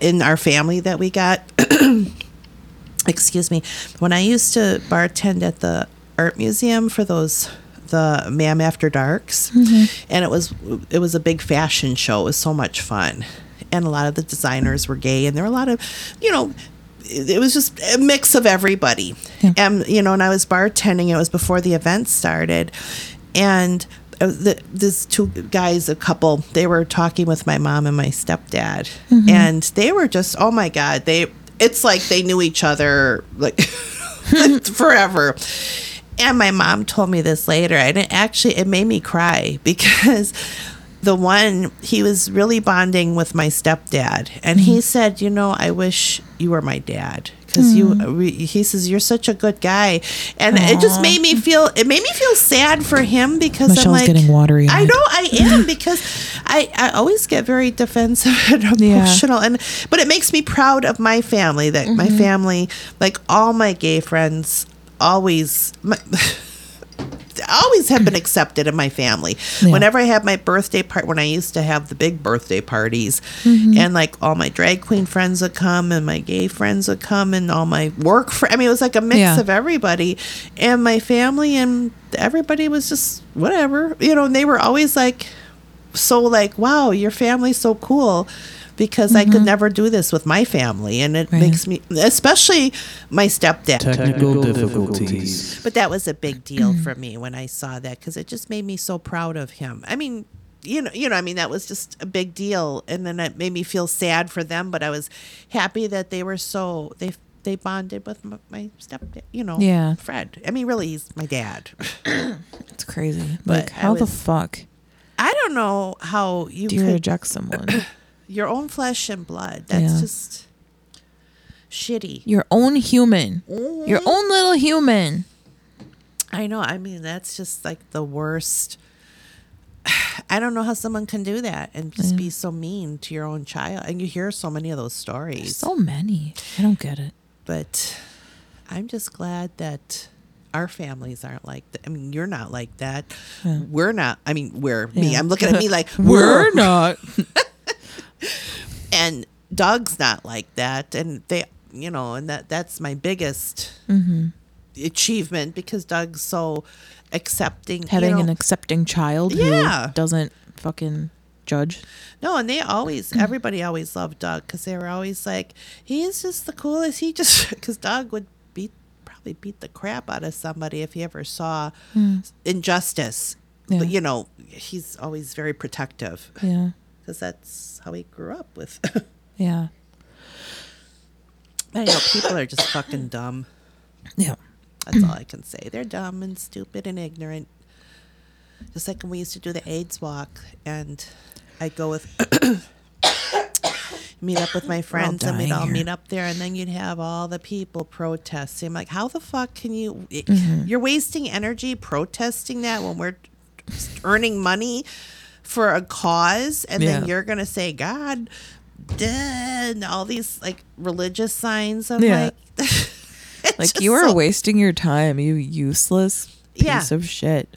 in our family that we got excuse me when i used to bartend at the art museum for those the MAM After Darks mm-hmm. and it was it was a big fashion show. It was so much fun. And a lot of the designers were gay and there were a lot of you know it it was just a mix of everybody. And you know and i was bartending it was before the event started and uh, the, these two guys a couple they were talking with my mom and my stepdad. And they were just oh my god they it's like they knew each other like forever. And my mom told me this later and it actually it made me cry because the one he was really bonding with my stepdad. And he said you know i wish you were my dad because you we- he says you're such a good guy and it just made me feel it made me feel sad for him because i'm Michelle's like getting watery i know i am because i i always get very defensive and Yeah. emotional and but it makes me proud of my family that my Mm-hmm. family like all my gay friends always my, always have been accepted in my family. Yeah. Whenever I have my birthday part, when I used to have the big birthday parties, Mm-hmm. and like all my drag queen friends would come, and my gay friends would come, and all my work fr- I mean, it was like a mix Yeah. of everybody, and my family, and everybody was just whatever, you know. And they were always like, so like, wow, your family's so cool. Because I could never do this with my family, and it Mm-hmm. Right. makes me, especially my stepdad. Technical difficulties. But that was a big deal Mm. for me when I saw that because it just made me so proud of him. I mean, you know, you know, I mean, that was just a big deal, and then it made me feel sad for them. But I was happy that they were so they they bonded with my, my stepdad. You know, Yeah. Fred. I mean, really, he's my dad. It's crazy. But Like, I how the fuck I don't know how you do you could reject someone? your own flesh and blood. That's Yeah. just shitty. Your own human. Your Mm-hmm. own little human. I know. I mean, that's just like the worst. I don't know how someone can do that and just be so mean to your own child. And you hear so many of those stories. So many. I don't get it. but I'm just glad that our families aren't like that. I mean, you're not like that. We're not. I mean, we're me. I'm looking at me like We're not. and Doug's not like that. And they, you know, and that that's my biggest Mm-hmm. achievement because Doug's so accepting. you Having know. an accepting child Yeah. who doesn't fucking judge. No, and they always, everybody always loved Doug because they were always like, he's just the coolest. He just, because Doug would beat, probably beat the crap out of somebody if he ever saw injustice. Yeah. But, you know, he's always very protective Yeah. Because that's how we grew up with. Yeah. I know people are just fucking dumb. Yeah. That's all I can say. They're dumb and stupid and ignorant. Just like when we used to do the AIDS walk, and I'd go with meet up with my friends, and we'd all here. meet up there, and then you'd have all the people protesting. I'm like, how the fuck can you? Mm-hmm. You're wasting energy protesting that when we're earning money for a cause, and then you're gonna say God. duh, And all these like religious signs. I'm Yeah. like, Like you are so- wasting your time, you useless piece Yeah. of shit.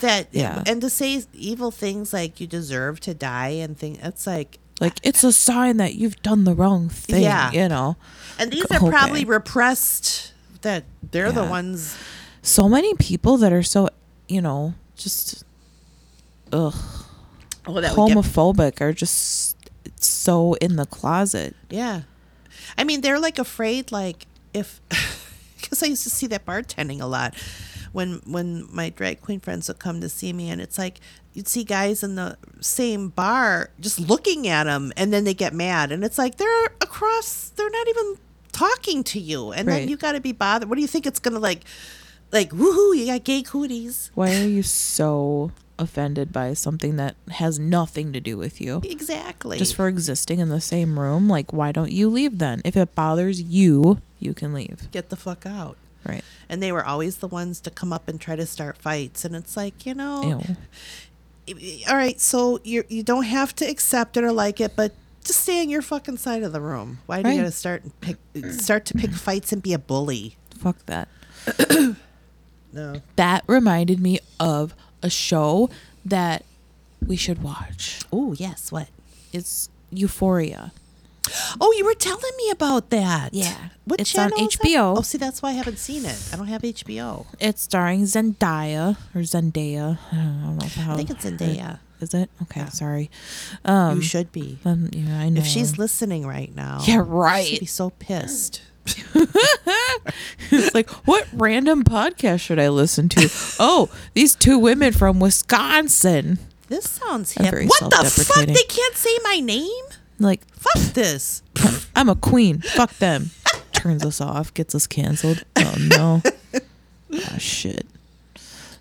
that Yeah. and to say evil things like you deserve to die and thing it's like Like it's a sign that you've done the wrong thing. Yeah. You know. and these Okay. are probably repressed that they're the ones So many people that are so you know, just ugh oh, that would get- homophobic are just so in the closet. yeah. I mean they're like afraid like if because i used to see that bartending a lot when when my drag queen friends would come to see me and it's like you'd see guys in the same bar just looking at them and then they get mad and it's like they're across they're not even talking to you and then you got to be bothered. What do you think it's gonna like like woohoo you got gay cooties? Why are you so offended by something that has nothing to do with you? exactly Just for existing in the same room? Like why don't you leave then? If it bothers you, you can leave. Get the fuck out. Right. And they were always the ones to come up and try to start fights. And it's like, you know, Ew. all right, so you you don't have to accept it or like it, but just stay on your fucking side of the room. Why do you Right. gotta start and pick start to pick fights and be a bully? Fuck that. No. That reminded me of a show that we should watch. Oh yes, what? It's Euphoria. Oh, you were telling me about that. Yeah. What It's on channel is that? HBO. Oh, see, that's why I haven't seen it. I don't have HBO. It's starring Zendaya or Zendaya. I don't know how. I think it's Zendaya. Is it? Okay, Yeah. sorry. Um, you should be. um, yeah, I know. If she's listening right now, Yeah, right. she'd be so pissed. it's like, what random podcast should I listen to? oh, these two women from Wisconsin. This sounds hip. What the fuck? They can't say my name. Like, Fuck this. I'm a queen. Fuck them. Turns us off, gets us canceled. Oh no. Oh, shit.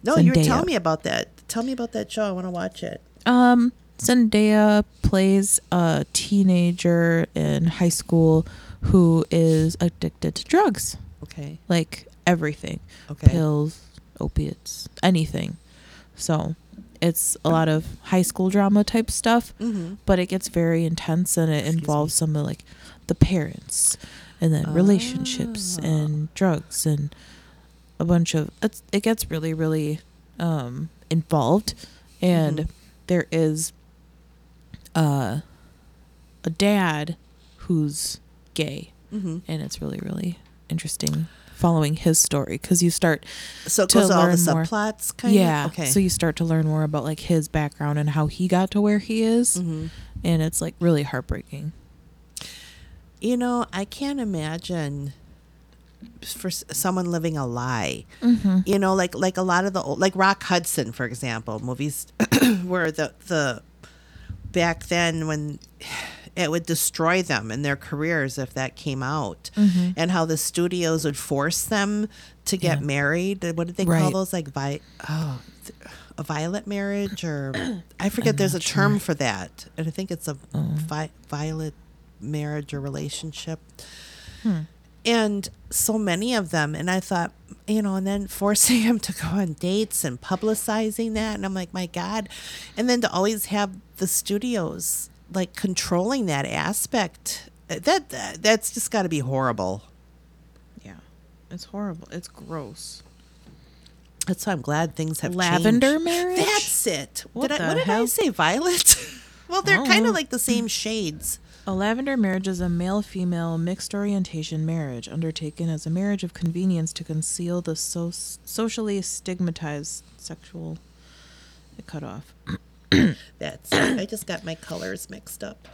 No, you were telling me about that. Tell me about that show. I want to watch it. Um, Zendaya plays a teenager in high school who is addicted to drugs, Okay. like everything, Okay. pills, opiates, anything. So, it's a lot of high school drama type stuff, Mm-hmm. but it gets very intense and it Excuse involves me. some of like the parents and then relationships Ah. and drugs and a bunch of it's, it gets really really um involved and Mhm. there is uh a dad who's gay Mm-hmm. and it's really really interesting following his story because you start So it To goes to all the subplots, kind yeah of. Okay. so you start to learn more about like his background and how he got to where he is hmm and it's like really heartbreaking You know, I can't imagine for someone living a lie. mm-hmm. You know, like like a lot of the old, like Rock Hudson, for example, movies where the the back then when it would destroy them and their careers if that came out, Mhm. and how the studios would force them to get Yeah. married. What did they call those? Like vi- oh, a violet marriage, or I forget. I'm there's a term sure. for that, and I think it's a Oh. vi- violet marriage or relationship Hmm. and so many of them and i thought you know and then forcing him to go on dates and publicizing that and i'm like my god and then to always have the studios like controlling that aspect uh, that, that that's just got to be horrible. Yeah. It's horrible. It's gross. That's why i'm glad things have lavender changed. marriage? That's it. What did I, what did i say violet? Well they're kind of like the same shades. A lavender marriage is a male female mixed orientation marriage undertaken as a marriage of convenience to conceal the so- socially stigmatized sexual. Cut off. that's i just got my colors mixed up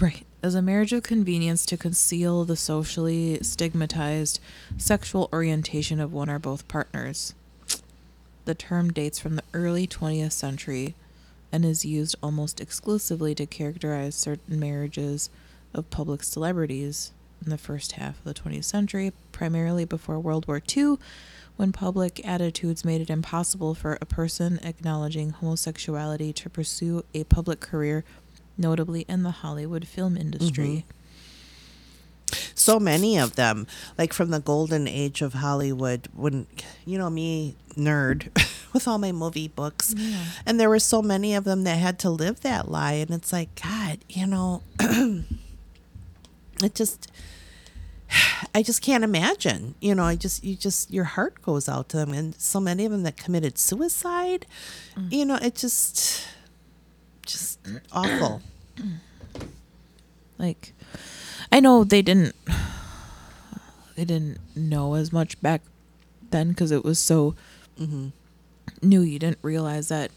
Right. As a marriage of convenience to conceal the socially stigmatized sexual orientation of one or both partners. The term dates from the early 20th century and is used almost exclusively to characterize certain marriages of public celebrities in the first half of the 20th century, primarily before World War II, when public attitudes made it impossible for a person acknowledging homosexuality to pursue a public career, notably in the Hollywood film industry. Mm-hmm. so many of them like from the golden age of hollywood when you know me nerd with all my movie books Yeah. and there were so many of them that had to live that lie and it's like god you know it just i just can't imagine you know i just you just your heart goes out to them and so many of them that committed suicide you know it just just awful Like, I know they didn't, they didn't know as much back then because it was so mm-hmm. new. You didn't realize that.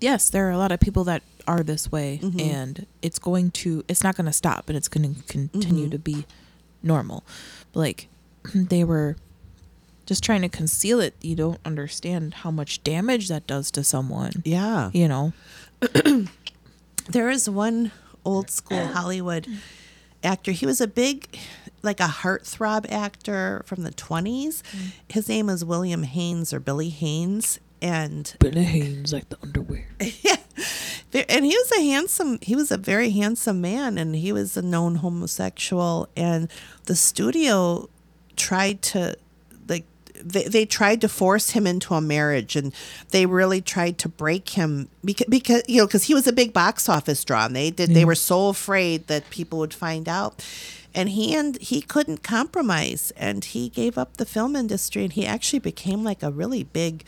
Yes, there are a lot of people that are this way, Mhm. and it's going to. It's not going to stop, and it's going to continue Mhm. to be normal. But like, they were just trying to conceal it. You don't understand how much damage that does to someone. yeah You know. There is one old school Hollywood actor. He was a big, like a heartthrob actor from the 20s. Mm. His name is William Haines or Billy Haines. And Billy Haines like the underwear. Ve- and he was a handsome he was a very handsome man and he was a known homosexual and the studio tried to like they, they tried to force him into a marriage and they really tried to break him because, because you know because he was a big box office draw and they did they were so afraid that people would find out. And he and he couldn't compromise and he gave up the film industry and he actually became like a really big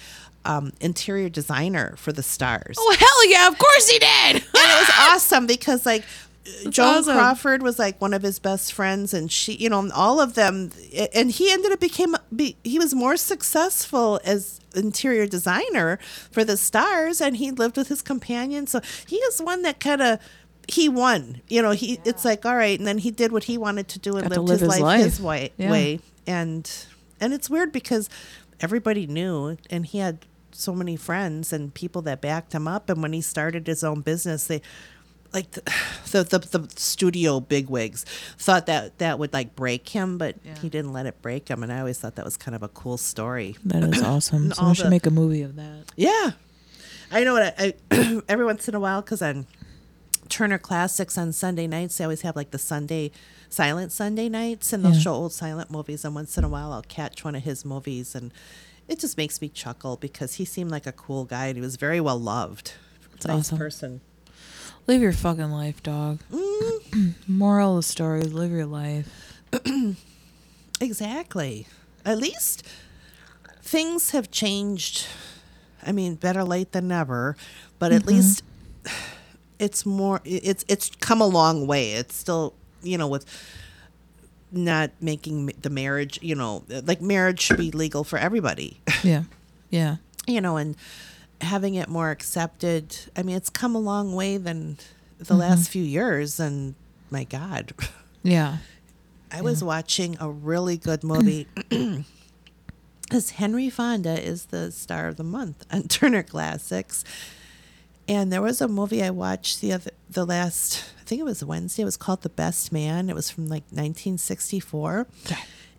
um, interior designer for the stars Oh hell yeah! Of course he did. and it was awesome because like Joan awesome. Crawford was like one of his best friends, and she, you know, all of them, and he ended up became be, he was more successful as interior designer for the stars, and he lived with his companion, so he is one that kind of he won. You know, he it's like all right, and then he did what he wanted to do and lived his, live his life, his way, Yeah. way, and and it's weird because everybody knew, and he had so many friends and people that backed him up, and when he started his own business, they like the, the the the studio bigwigs thought that that would like break him, but Yeah. he didn't let it break him, and I always thought that was kind of a cool story. That is awesome. And Someone should the- make a movie of that. Yeah, I know what I, I every once in a while because on Turner Classics on Sunday nights they always have like the Sunday silent Sunday nights, and they'll Yeah. show old silent movies, and once in a while I'll catch one of his movies, and it just makes me chuckle because he seemed like a cool guy and he was very well loved. That's nice awesome. person. Live your fucking life, dog. Mm. Moral of the story: live your life. Exactly. At least things have changed. I mean, better late than never, but at least it's more it's it's come a long way. It's still, you know, with not making the marriage, you know, like marriage should be legal for everybody. Yeah, yeah. you know, and having it more accepted. I mean, it's come a long way than the mm-hmm. last few years and my god. Yeah. I was watching a really good movie. Because Henry Fonda is the star of the month on Turner Classics, and there was a movie I watched the other, the last, I think it was Wednesday. It was called The Best Man. It was from like 1964.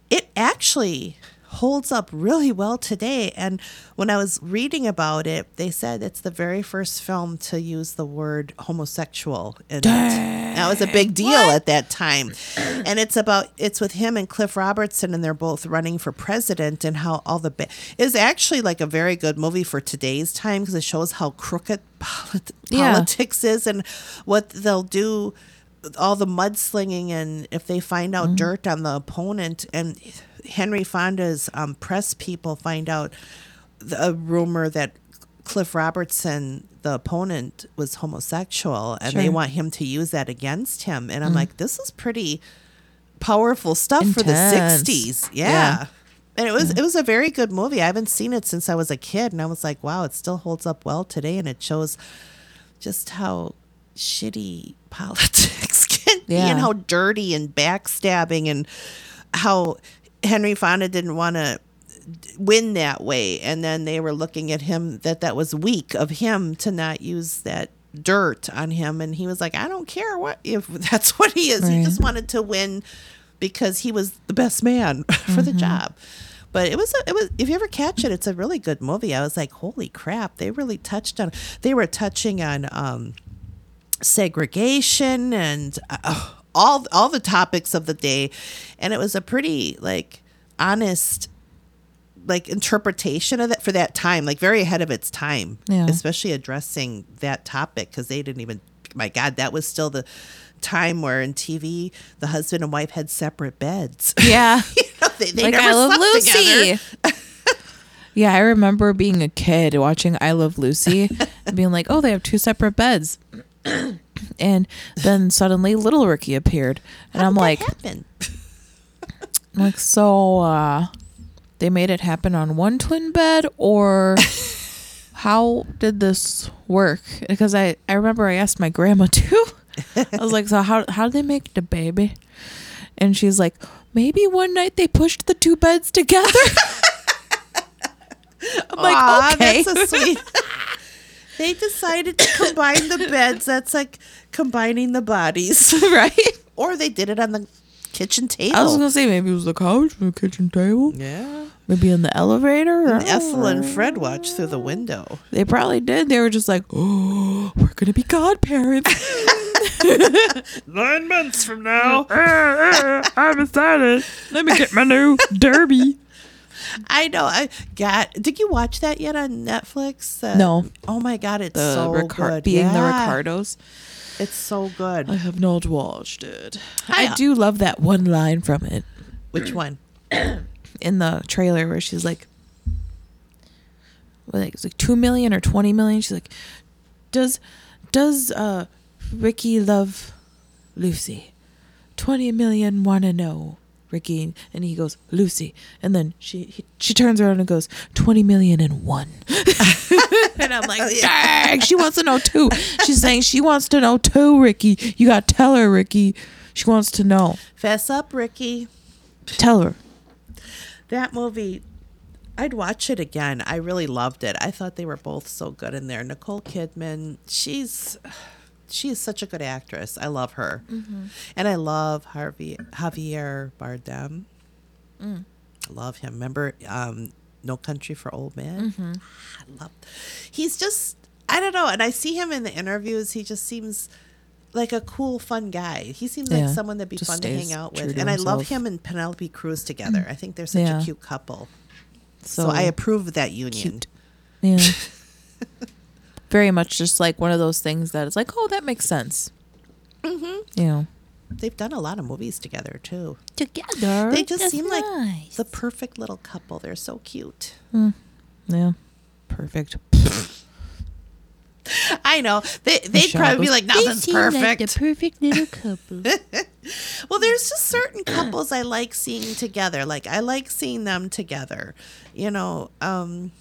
It actually holds up really well today. And when I was reading about it, they said it's the very first film to use the word homosexual in it. That was a big deal at that time. And it's about it's with him and Cliff Robertson, and they're both running for president, and how all the ba- is actually like a very good movie for today's time because it shows how crooked polit- Yeah. politics is and what they'll do all the mudslinging and if they find out mm-hmm. dirt on the opponent and Henry Fonda's um, press people find out the, a rumor that Cliff Robertson, the opponent, was homosexual and they want him to use that against him. And I'm like, this is pretty powerful stuff for the 60s. Yeah. Yeah. And it was it was a very good movie. I haven't seen it since I was a kid and I was like, wow, it still holds up well today and it shows just how shitty politics can be and how dirty and backstabbing and how Henry Fonda didn't want to win that way and then they were looking at him that that was weak of him to not use that dirt on him and he was like I don't care what if that's what he is. He just wanted to win because he was the best man for the job. But it was a, it was if you ever catch it it's a really good movie. I was like holy crap they really touched on they were touching on um segregation and uh, all all the topics of the day and it was a pretty like honest like interpretation of that for that time like very ahead of its time Yeah. especially addressing that topic because they didn't even my god that was still the time where in tv the husband and wife had separate beds Yeah. you know, they, they like never I Love slept Lucy. yeah, I remember being a kid watching I Love Lucy and being like, "Oh, they have two separate beds." and then suddenly Little Ricky appeared, and How I'm like, happen? I'm like, so uh, they made it happen on one twin bed, or how did this work? Because I I remember I asked my grandma too. I was like, so how how did they make the baby? And she's like, maybe one night they pushed the two beds together. I'm like, okay, that's a sweet. They decided to combine the beds. That's like combining the bodies, right? or they did it on the kitchen table. I was gonna say maybe it was the couch the kitchen table. yeah, Maybe in the elevator. Or, And Ethel and oh. Fred watched through the window. They probably did. They were just like, "Oh, we're gonna be godparents." Nine months from now. I'm excited. Let me get my new derby. I know. I got. Did you watch that yet on Netflix? Uh, No. Oh my god, it's The so Ricar- good. being the Ricardos. It's so good. I have not watched it. I- I do love that one line from it Which one? in the trailer where she's like, like it's like two million or twenty million. She's like, does does uh Ricky love Lucy? Twenty million want to know Ricky, and he goes Lucy, and then she he, she turns around and goes twenty million and one, and I'm like, dang, she wants to know too. She's saying she wants to know too, Ricky. You got to tell her, Ricky. She wants to know. Fess up, Ricky. Tell her. That movie. I'd watch it again. I really loved it. I thought they were both so good in there. Nicole Kidman, she's she's such a good actress. I love her, mm-hmm. and I love Harvey Javier Bardem. I love him. Remember, um, No Country for Old Men. Mm-hmm. I love. He's just I don't know, and I see him in the interviews. He just seems like a cool, fun guy. He seems like someone that'd be just fun to hang out with, and I love him and Penelope Cruz together. Mm. I think they're such Yeah. a cute couple. So, I approve of that union. Cute. Yeah. Very much just like one of those things that it's like, oh, that makes sense. Mm-hmm. You know, They've done a lot of movies together too. together. They just that's seem like the perfect little couple. They're so cute. yeah, perfect. I know. They they'd probably be like, nothing's perfect. The perfect little couple. well, there's just certain couples I like seeing together. Like I like seeing them together. You know, um,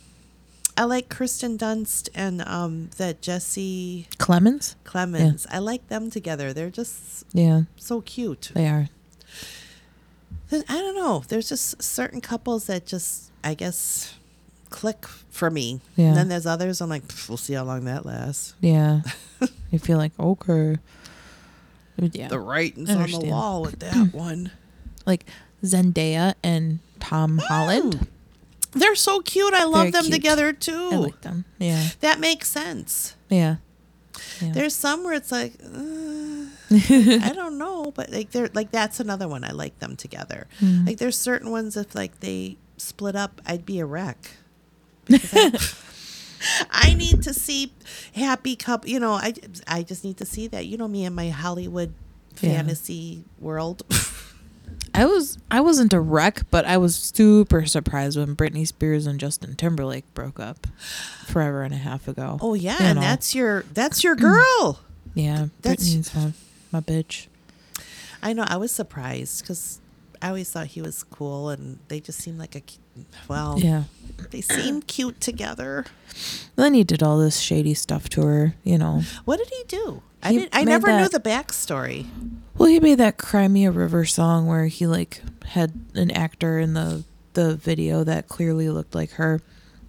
I like Kirsten Dunst and um, that Jesse Plemons. Plemons. I like them together. They're just Yeah, so cute. they are. I don't know. There's just certain couples that just, I guess, click for me. Yeah. And then there's others I'm like, we'll see how long that lasts. Yeah, you feel like okay. Yeah, The writing's on the wall with that one. like Zendaya and Tom Holland. They're so cute. I love them cute. together I too. like them. Yeah, that makes sense. yeah. yeah. There's some where it's like, uh, I don't know, but like they're like that's another one. I like them together. Mm. Like there's certain ones if like they split up, I'd be a wreck. I, I need to see happy couple. You know, I I just need to see that. You know me and my Hollywood Yeah. fantasy world. I was I wasn't a wreck, but I was super surprised when Britney Spears and Justin Timberlake broke up forever and a half ago. oh yeah, You and know. that's your that's your mm. girl. yeah, that's- Britney's my my bitch. I know. I was surprised because I always thought he was cool, and they just seemed like a well. Yeah. They seem cute together. Then he did all this shady stuff to her, you know. What did he do? I did, I never knew the backstory. Well, he made that Cry Me a River song where he like had an actor in the the video that clearly looked like her.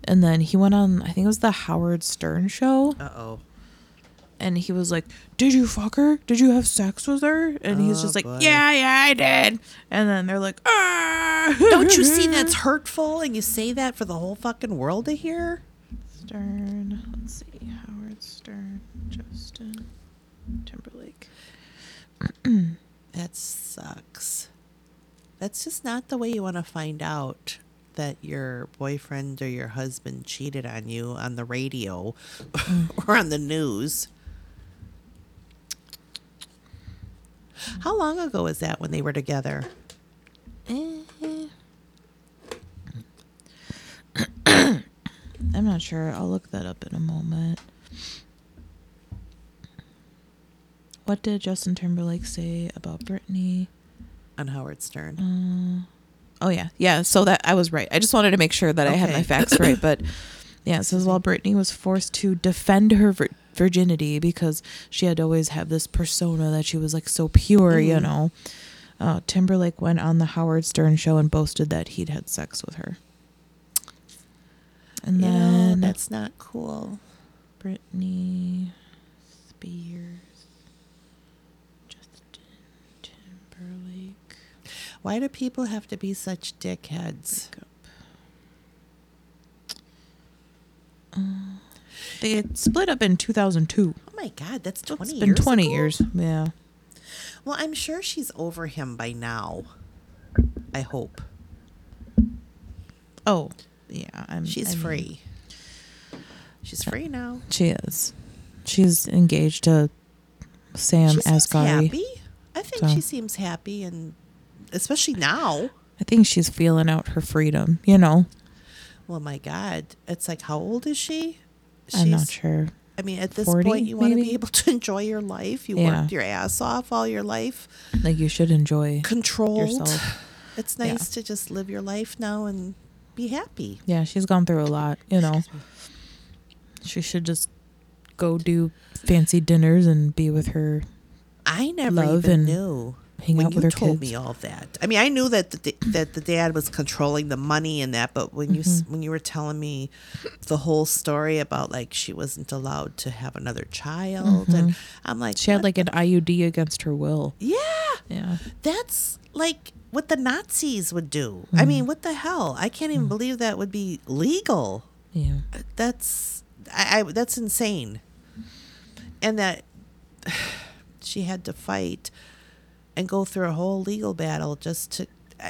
And then he went on I think it was the Howard Stern show Uh oh. and he was like, "Did you fuck her? Did you have sex with her?" And he's Oh, just like, boy. "Yeah, yeah, I did." And then they're like, "Ah!" Don't you see that's hurtful, and you say that for the whole fucking world to hear? Stern? Let's see, Howard Stern, Justin Timberlake. That sucks. That's just not the way you want to find out that your boyfriend or your husband cheated on you on the radio or on the news. How long ago was that when they were together? Eh. I'm not sure. I'll look that up in a moment. What did Justin Timberlake say about Britney? On Howard Stern. Uh, Oh yeah, yeah. So that I was right. I just wanted to make sure that I had my facts right. But yeah, it says while Britney was forced to defend her vir- virginity because she had to always have this persona that she was like so pure, you Mhm. know. Uh, Timberlake went on the Howard Stern show and boasted that he'd had sex with her. And you know, then that's not cool. Britney Spears, Why do people have to be such dickheads? Um, they split up in 2002. Oh my God, that's 20 it's been years 20 ago? years. Yeah. Well, I'm sure she's over him by now. I hope. Oh, yeah. I'm, she's I'm, free. She's free now. She is. She's engaged to Sam she Asghari. Happy. I think so. she seems happy and especially now. I think she's feeling out her freedom. You know, Well, my God, it's like how old is she? I'm not sure. I mean, at this 40 point, you want to be able to enjoy your life. You Yeah. worked your ass off all your life, Like you should enjoy. control Yourself. It's Yeah. nice to just live your life now and be happy. Yeah, she's gone through a lot. You know, she should just go do fancy dinners and be with her, I never Love even and knew hang when out you with her told kids. me all that. I mean, I knew that the, that the dad was controlling the money and that, but when you Mm-hmm. when you were telling me the whole story about like she wasn't allowed to have another child, and I'm like, Mm-hmm. She had like an IUD against her will. yeah, Yeah. that's like what the Nazis would do. Mm-hmm. I mean, what the hell? I can't even believe that would be legal. Yeah. That's I, I that's insane. And that she had to fight and go through a whole legal battle just to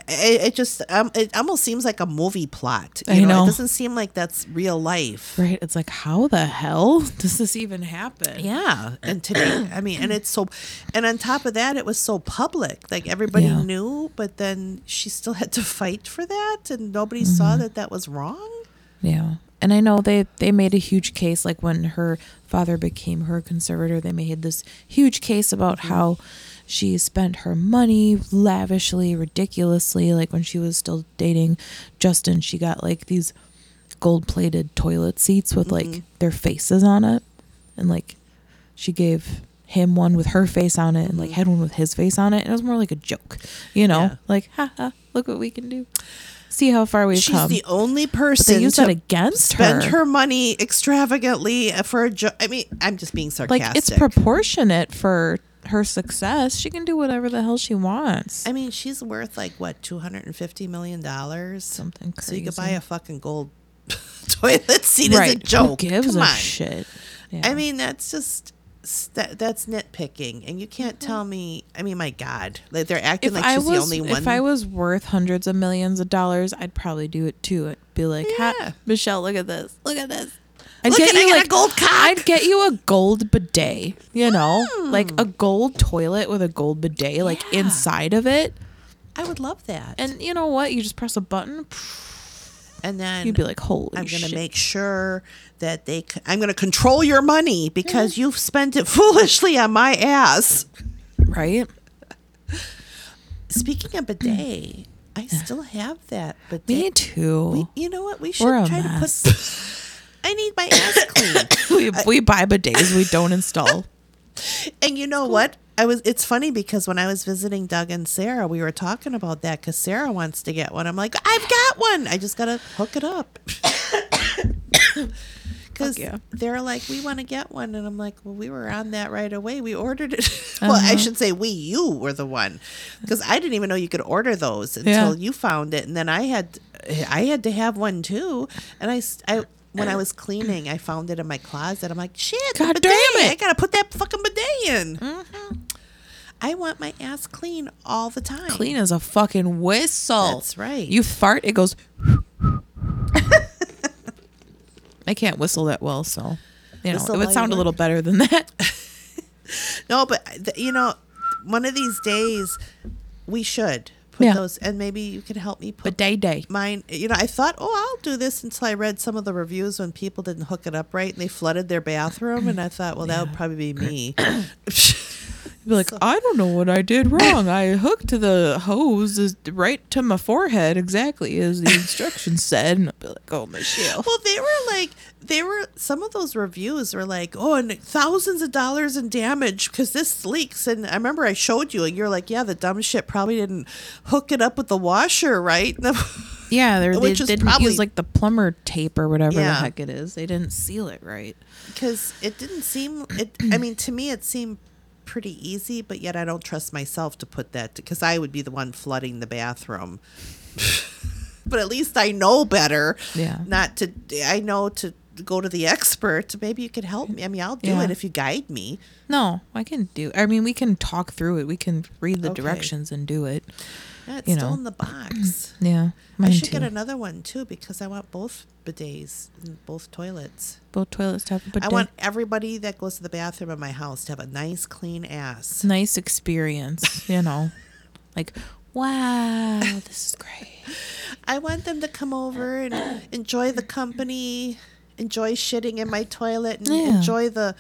it, it just um, it almost seems like a movie plot. You I know. It doesn't seem like that's real life. Right. It's like, how the hell does this even happen? Yeah, and today, I mean, and it's so, and on top of that, it was so public. Like everybody Yeah. knew, but then she still had to fight for that, and nobody Mm-hmm. saw that that was wrong. Yeah. And I know they they made a huge case like when her father became her conservator, they made this huge case about how she spent her money lavishly, ridiculously. Like when she was still dating Justin, she got like these gold-plated toilet seats with like mm-hmm. their faces on it. And like she gave him one with her face on it and like mm-hmm. had one with his face on it. And it was more like a joke, you know? Yeah. Like, ha ha, look what we can do. See how far we've She's come. She's the only but they person use that against spend her. her money extravagantly for a joke. I mean, I'm just being like sarcastic. it's proportionate for her success. She can do whatever the hell she wants. I mean, she's worth like what, two hundred and fifty million dollars, Something crazy. So you could buy a fucking gold toilet seat as a right? joke. Who gives Come a on. shit? Yeah. I mean, that's just that, that's nitpicking, and you can't tell me. I mean, my God, like they're acting Mm-hmm. if like I she's was the only one. if I was worth hundreds of millions of dollars, I'd probably do it too. I'd be like, Yeah. ha, Michelle, look at this, look at this. I'd Look at- I got a gold cock. I'd get you a gold bidet, you know, Hmm. like a gold toilet with a gold bidet, like Yeah. inside of it. I would love that, And you know what? You just press a button. and then You'd be like, holy I'm going to make sure that they. c- I'm going to control your money because you've spent it foolishly on my ass. right? Speaking of bidet, I still have that bidet. Me too. We, you know what? We should try mess. to put. I need my ass clean. we, we buy bidets we don't install. And you know what? I was. It's funny because when I was visiting Doug and Sarah, we were talking about that because Sarah wants to get one. I'm like, I've got one. I just gotta hook it up. Because yeah. they're like, we want to get one, and I'm like, well, we were on that right away. We ordered it. well, I Uh-huh. should say we. You were the one, because I didn't even know you could order those until Yeah. you found it, and then I had, I had to have one too, and I, I- when I was cleaning, I found it in my closet. I'm like, shit, God bidet. damn it. I gotta put that fucking bidet in. Mm-hmm. I want my ass clean all the time. Clean as a fucking whistle. That's right. You fart, it goes. I can't whistle that well, so you know Whistle it would sound a little better than that. No, but you know, one of these days we should put Yeah. those, and maybe you can help me put But day day. mine. You know, I thought, oh, I'll do this until I read some of the reviews when people didn't hook it up right and they flooded their bathroom, and I thought, well, that would probably be me. Be like, I don't know what I did wrong. I hooked the hose right to my forehead exactly as the instructions said, and I'd be like, oh Michelle. Well, they were like, they were, some of those reviews were like, oh, and thousands of dollars in damage because this leaks. And I remember I showed you, and you're like, yeah, the dumb shit probably didn't hook it up with the washer, right? Yeah, they're, they Which is didn't probably- use like the plumber tape or whatever the heck it is. They didn't seal it right. Because it didn't seem, it, I mean, to me, it seemed pretty easy, but yet I don't trust myself to put that, because I would be the one flooding the bathroom. but at least I know better. Yeah. Not to, I know to go to the expert. Maybe you could help me. I mean, I'll do Yeah. it if you guide me. No, I can do. I mean, we can talk through it. We can read the Okay. directions and do it. Yeah, it's You still know. in the box. Yeah, I should too. get another one too because I want both bidets both toilets. Both toilets to have a bidet. I want everybody that goes to the bathroom in my house to have a nice, clean ass. nice experience. You know, like wow, this is great. I want them to come over and enjoy the company, enjoy shitting in my toilet, and Yeah. enjoy the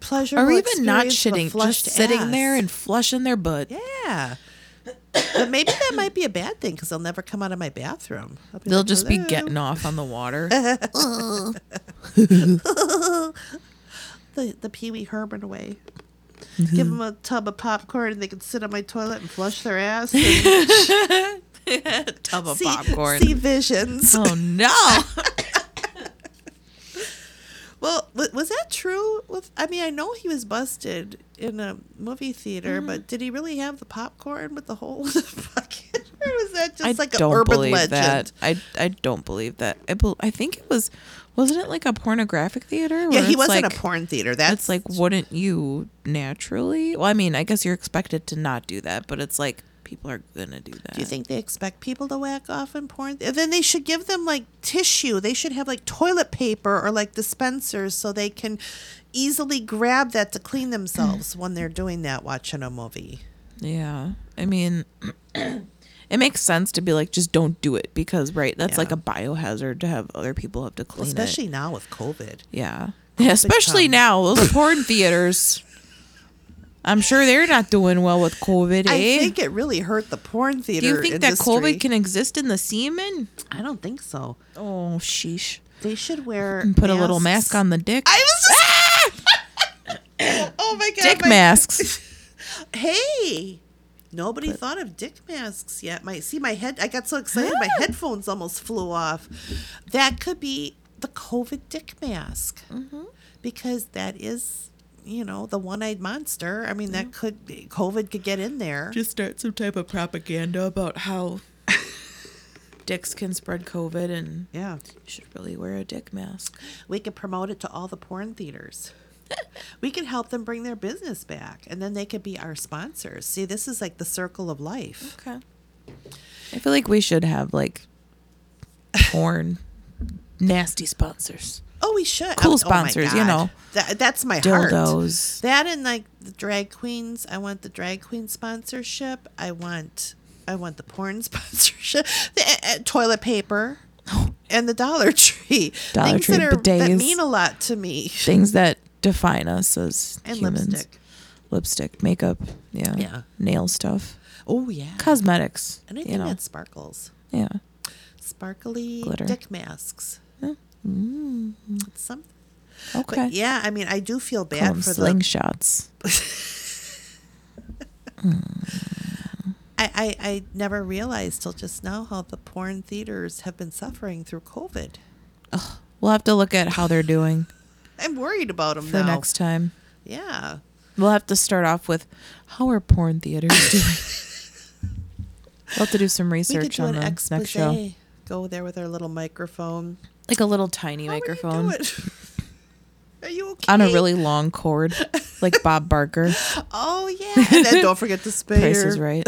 pleasure. Or even not shitting, just sitting there and flushing their butt. yeah. But maybe that might be a bad thing because they'll never come out of my bathroom. I'll They'll like, just be getting off on the water. the the Pee Wee Herman way. Mm-hmm. Give them a tub of popcorn and they can sit on my toilet and flush their ass. And Tub of see, popcorn. see visions. Oh no! Well, was that true? With I mean, I know he was busted in a movie theater, Mm-hmm. but did he really have the popcorn with the hole in the bucket, or was that just I like an don't urban believe legend? that. I I don't believe that. I bel I think it was. Wasn't it like a pornographic theater? Yeah, he wasn't like, a porn theater. That's It's like, wouldn't you naturally? Well, I mean, I guess you're expected to not do that, but it's like people are gonna do that. Do you think they expect people to whack off in porn? And then they should give them like tissue. They should have like toilet paper or like dispensers so they can easily grab that to clean themselves when they're doing that watching a movie. Yeah, I mean, it makes sense to be like, just don't do it because, right? That's Yeah. like a biohazard to have other people have to clean especially it. now with COVID. Yeah, yeah, especially comes. now those porn theaters. I'm sure they're not doing well with COVID. I eh? think it really hurt the porn theater. Do you think that. COVID can exist in the semen? I don't think so. Oh, sheesh. They should wear And put a little mask on the dick. I was just. oh my god! dick my- masks. Hey, nobody thought of dick masks yet. My see my head. I got so excited, my headphones almost flew off. That could be the COVID dick mask, Mm-hmm. because that is, you know, the one-eyed monster. I mean, that could be, COVID could get in there. Just start some type of propaganda about how dicks can spread COVID and yeah, you should really wear a dick mask. we could promote it to all the porn theaters. we could help them bring their business back, and then they could be our sponsors. See, this is like the circle of life. Okay. I feel like we should have like porn nasty sponsors. Oh, we should. Cool Oh, oh sponsors, you know. That, that's my heart. Dildos. That and like the drag queens. I want the drag queen sponsorship. I want I want the porn sponsorship. The uh, toilet paper. And the Dollar Tree. Dollar Things Tree that, are, that mean a lot to me. Things that define us as And humans. lipstick. Lipstick, makeup, yeah. Yeah. Nail stuff. Oh yeah. Cosmetics. Anything you know. that sparkles. yeah. Sparkly Glitter. dick masks. Mm. It's some, Okay. but yeah, I mean, I do feel Call bad them for the slingshots. I, I, I never realized till just now how the porn theaters have been suffering through COVID. We'll have to look at how they're doing I'm worried about them for now. next time. Yeah. We'll have to start off with how are porn theaters doing? we'll have to do some research do on the expose. next show. Go there with our little microphone. Like a little tiny How are you microphone? Are you okay? on a really long cord, like Bob Barker. Oh yeah. And then don't forget to spay Price your is right.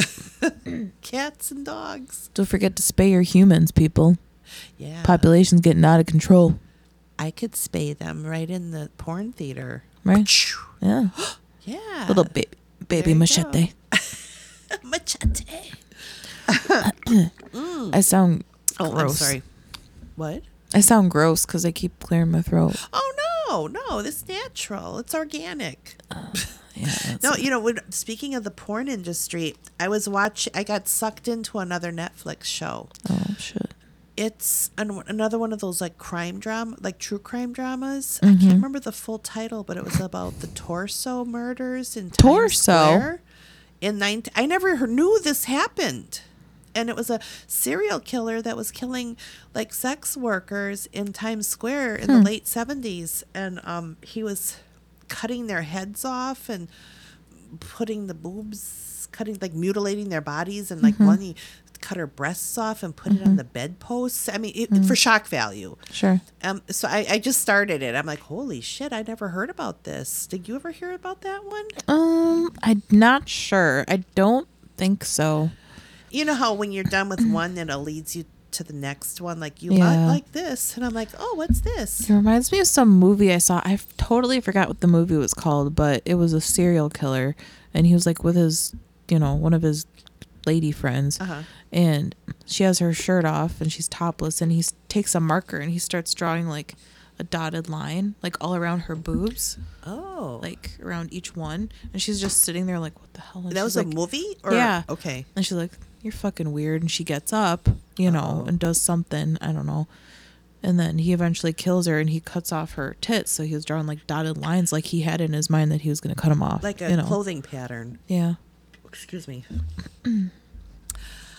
cats and dogs. Don't forget to spay your humans, people. Yeah. Population's getting out of control, I could spay them right in the porn theater. right? Yeah. Yeah. Little baby, baby you machete. machete. I sound Oh, I'm gross. sorry. What? I sound gross because I keep clearing my throat. Oh no, no, it's natural. It's organic. Yeah, that's- No, you know, when, speaking of the porn industry, I was watching. I got sucked into another Netflix show. Oh shit. It's an, another one of those like crime drama, like true crime dramas. Mm-hmm. I can't remember the full title, but it was about the torso murders in Torso? In 19. I never knew this happened. And it was a serial killer that was killing like sex workers in Times Square in the Hmm. late 70s. And um, he was cutting their heads off and putting the boobs, cutting like mutilating their bodies, and like one he cut her breasts off and put it on the bedposts. I mean, it, for shock value. Sure. Um, so I, I just started it. I'm like, holy shit, I never heard about this. Did you ever hear about that one? Um, I'm not sure. I don't think so. You know how when you're done with one, then it leads you to the next one. Like you Yeah. like this, and I'm like, oh, what's this? It reminds me of some movie I saw. I totally forgot what the movie was called, but it was a serial killer, and he was like with his, you know, one of his lady friends, Uh huh. and she has her shirt off and she's topless, and he takes a marker and he starts drawing like a dotted line, like all around her boobs, Oh, like around each one, and she's just sitting there like, what the hell? And that was she's a movie. Or, Yeah. Okay. And she's like, You're fucking weird. And she gets up, you know, Oh. and does something. I don't know. And then he eventually kills her and he cuts off her tits. So he was drawing like dotted lines, like he had in his mind that he was going to cut them off. Like a you know. clothing pattern. Yeah. Excuse me.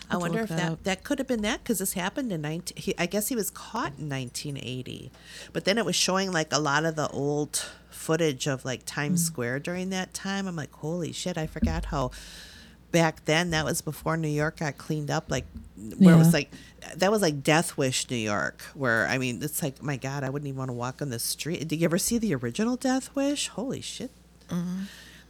I wonder if that that, that could have been that because this happened in 19. He, I guess he was caught in 1980, but then it was showing like a lot of the old footage of like Times Mm. Square during that time. I'm like, holy shit! I forgot how back then that was before New York got cleaned up. Like where it was like that was like Death Wish, New York. Where I mean, it's like my God, I wouldn't even want to walk on the street. Did you ever see the original Death Wish? Holy shit! Mm-hmm.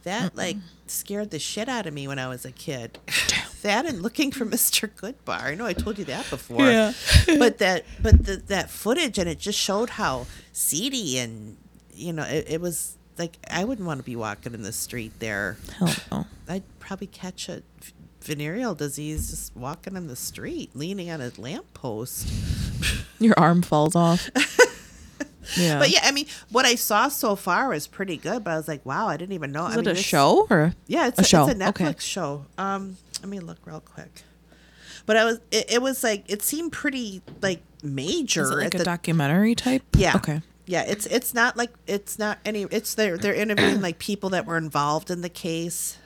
That like scared the shit out of me when I was a kid. that and looking for Mr. Goodbar. I know I told you that before. Yeah. but that but the, that footage and it just showed how seedy and you know it, it was like I wouldn't want to be walking in the street there. Hell no. I'd probably catch a venereal disease just walking on the street, leaning on a lamppost. Your arm falls off. yeah. But yeah, I mean, what I saw so far was pretty good. But I was like, wow, I didn't even know. Is I it mean, a this- show or? Yeah, it's A a, show, It's a Netflix okay. show. Um, let me look real quick. But I was, it, it was like it seemed pretty like major. Is it like a the- documentary type? Yeah. Okay. Yeah, it's it's not like it's not any. It's they're they're interviewing like people that were involved in the case.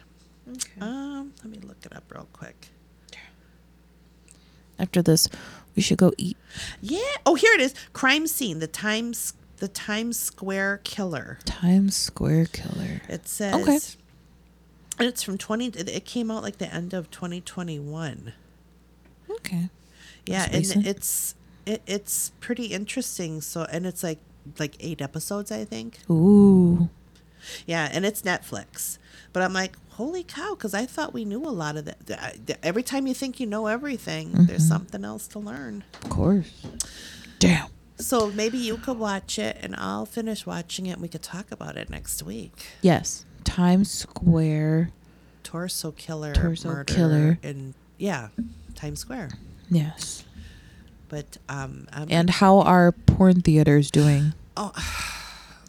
Um, let me look it up real quick. After this, we should go eat. Yeah. Oh, here it is. Crime scene. The Times the Times Square killer. Times Square Killer. It says. Okay. And it's from twenty. It it came out like the end of twenty twenty one. Okay. Yeah, That's and recent. it's it, it's pretty interesting. So and it's like like eight episodes, I think. Ooh. Yeah, and it's Netflix. But I'm like, holy cow, because I thought we knew a lot of that. Th- th- Every time you think you know everything, there's something else to learn. Of course. Damn. So maybe you could watch it, and I'll finish watching it, and we could talk about it next week. Yes. Times Square. Torso killer, Torso murder, killer. and yeah, Times Square. Yes. But um, I'm, And how are porn theaters doing? oh,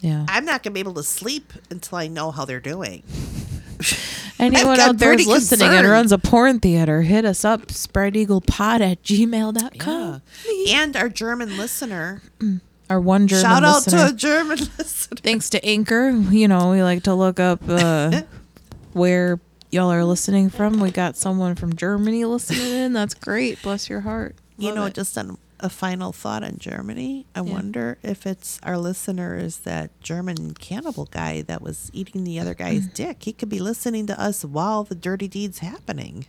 Yeah. I'm not gonna be able to sleep until I know how they're doing. Anyone out there listening and runs a porn theater, hit us up, spreadeaglepod at gmail.com. Yeah. And our German listener, Our one German listener. shout out listener. to a German listener. Thanks to Anchor. You know, we like to look up uh, where y'all are listening from. We got someone from Germany listening in. That's great. Bless your heart. You know, it. just on a final thought on Germany. I Yeah. wonder if it's our listener is that German cannibal guy that was eating the other guy's dick. He could be listening to us while the dirty deed's happening.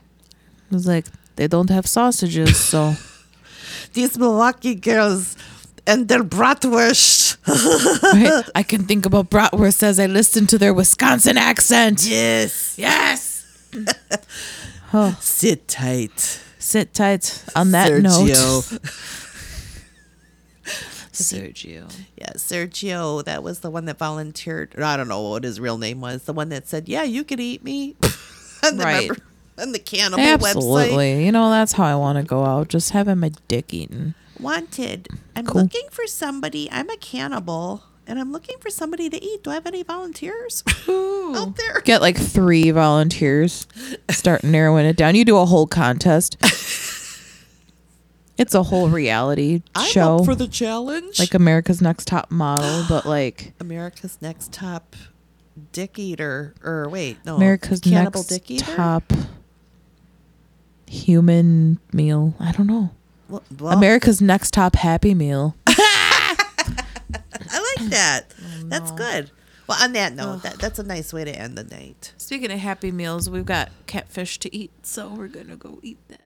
It was like, they don't have sausages, so. These Milwaukee girls and their bratwurst. Right? I can think about bratwurst as I listen to their Wisconsin accent. yes. Yes. oh, Sit tight. sit tight on that Sergio. note. Sergio. Yeah, Sergio, that was the one that volunteered. I don't know what his real name was. The one that said, "Yeah, you could eat me." Right. member- on the cannibal website. Absolutely. You know, that's how I want to go out. Just having my dick eaten. Wanted. I'm Cool. looking for somebody. I'm a cannibal, and I'm looking for somebody to eat. Do I have any volunteers out there? Get like three volunteers. Start narrowing it down. You do a whole contest. it's a whole reality I'm show. up for the challenge. like America's Next Top Model, but like America's Next Top Dick Eater, or wait, no, America's Cannibal Next Dick Eater. Top Human Meal. I don't know. Well, well, America's Next Top Happy Meal. I like that. Oh, That's good. Well, on that note, that, that's a nice way to end the night. Speaking of Happy Meals, we've got catfish to eat, so we're gonna go eat that.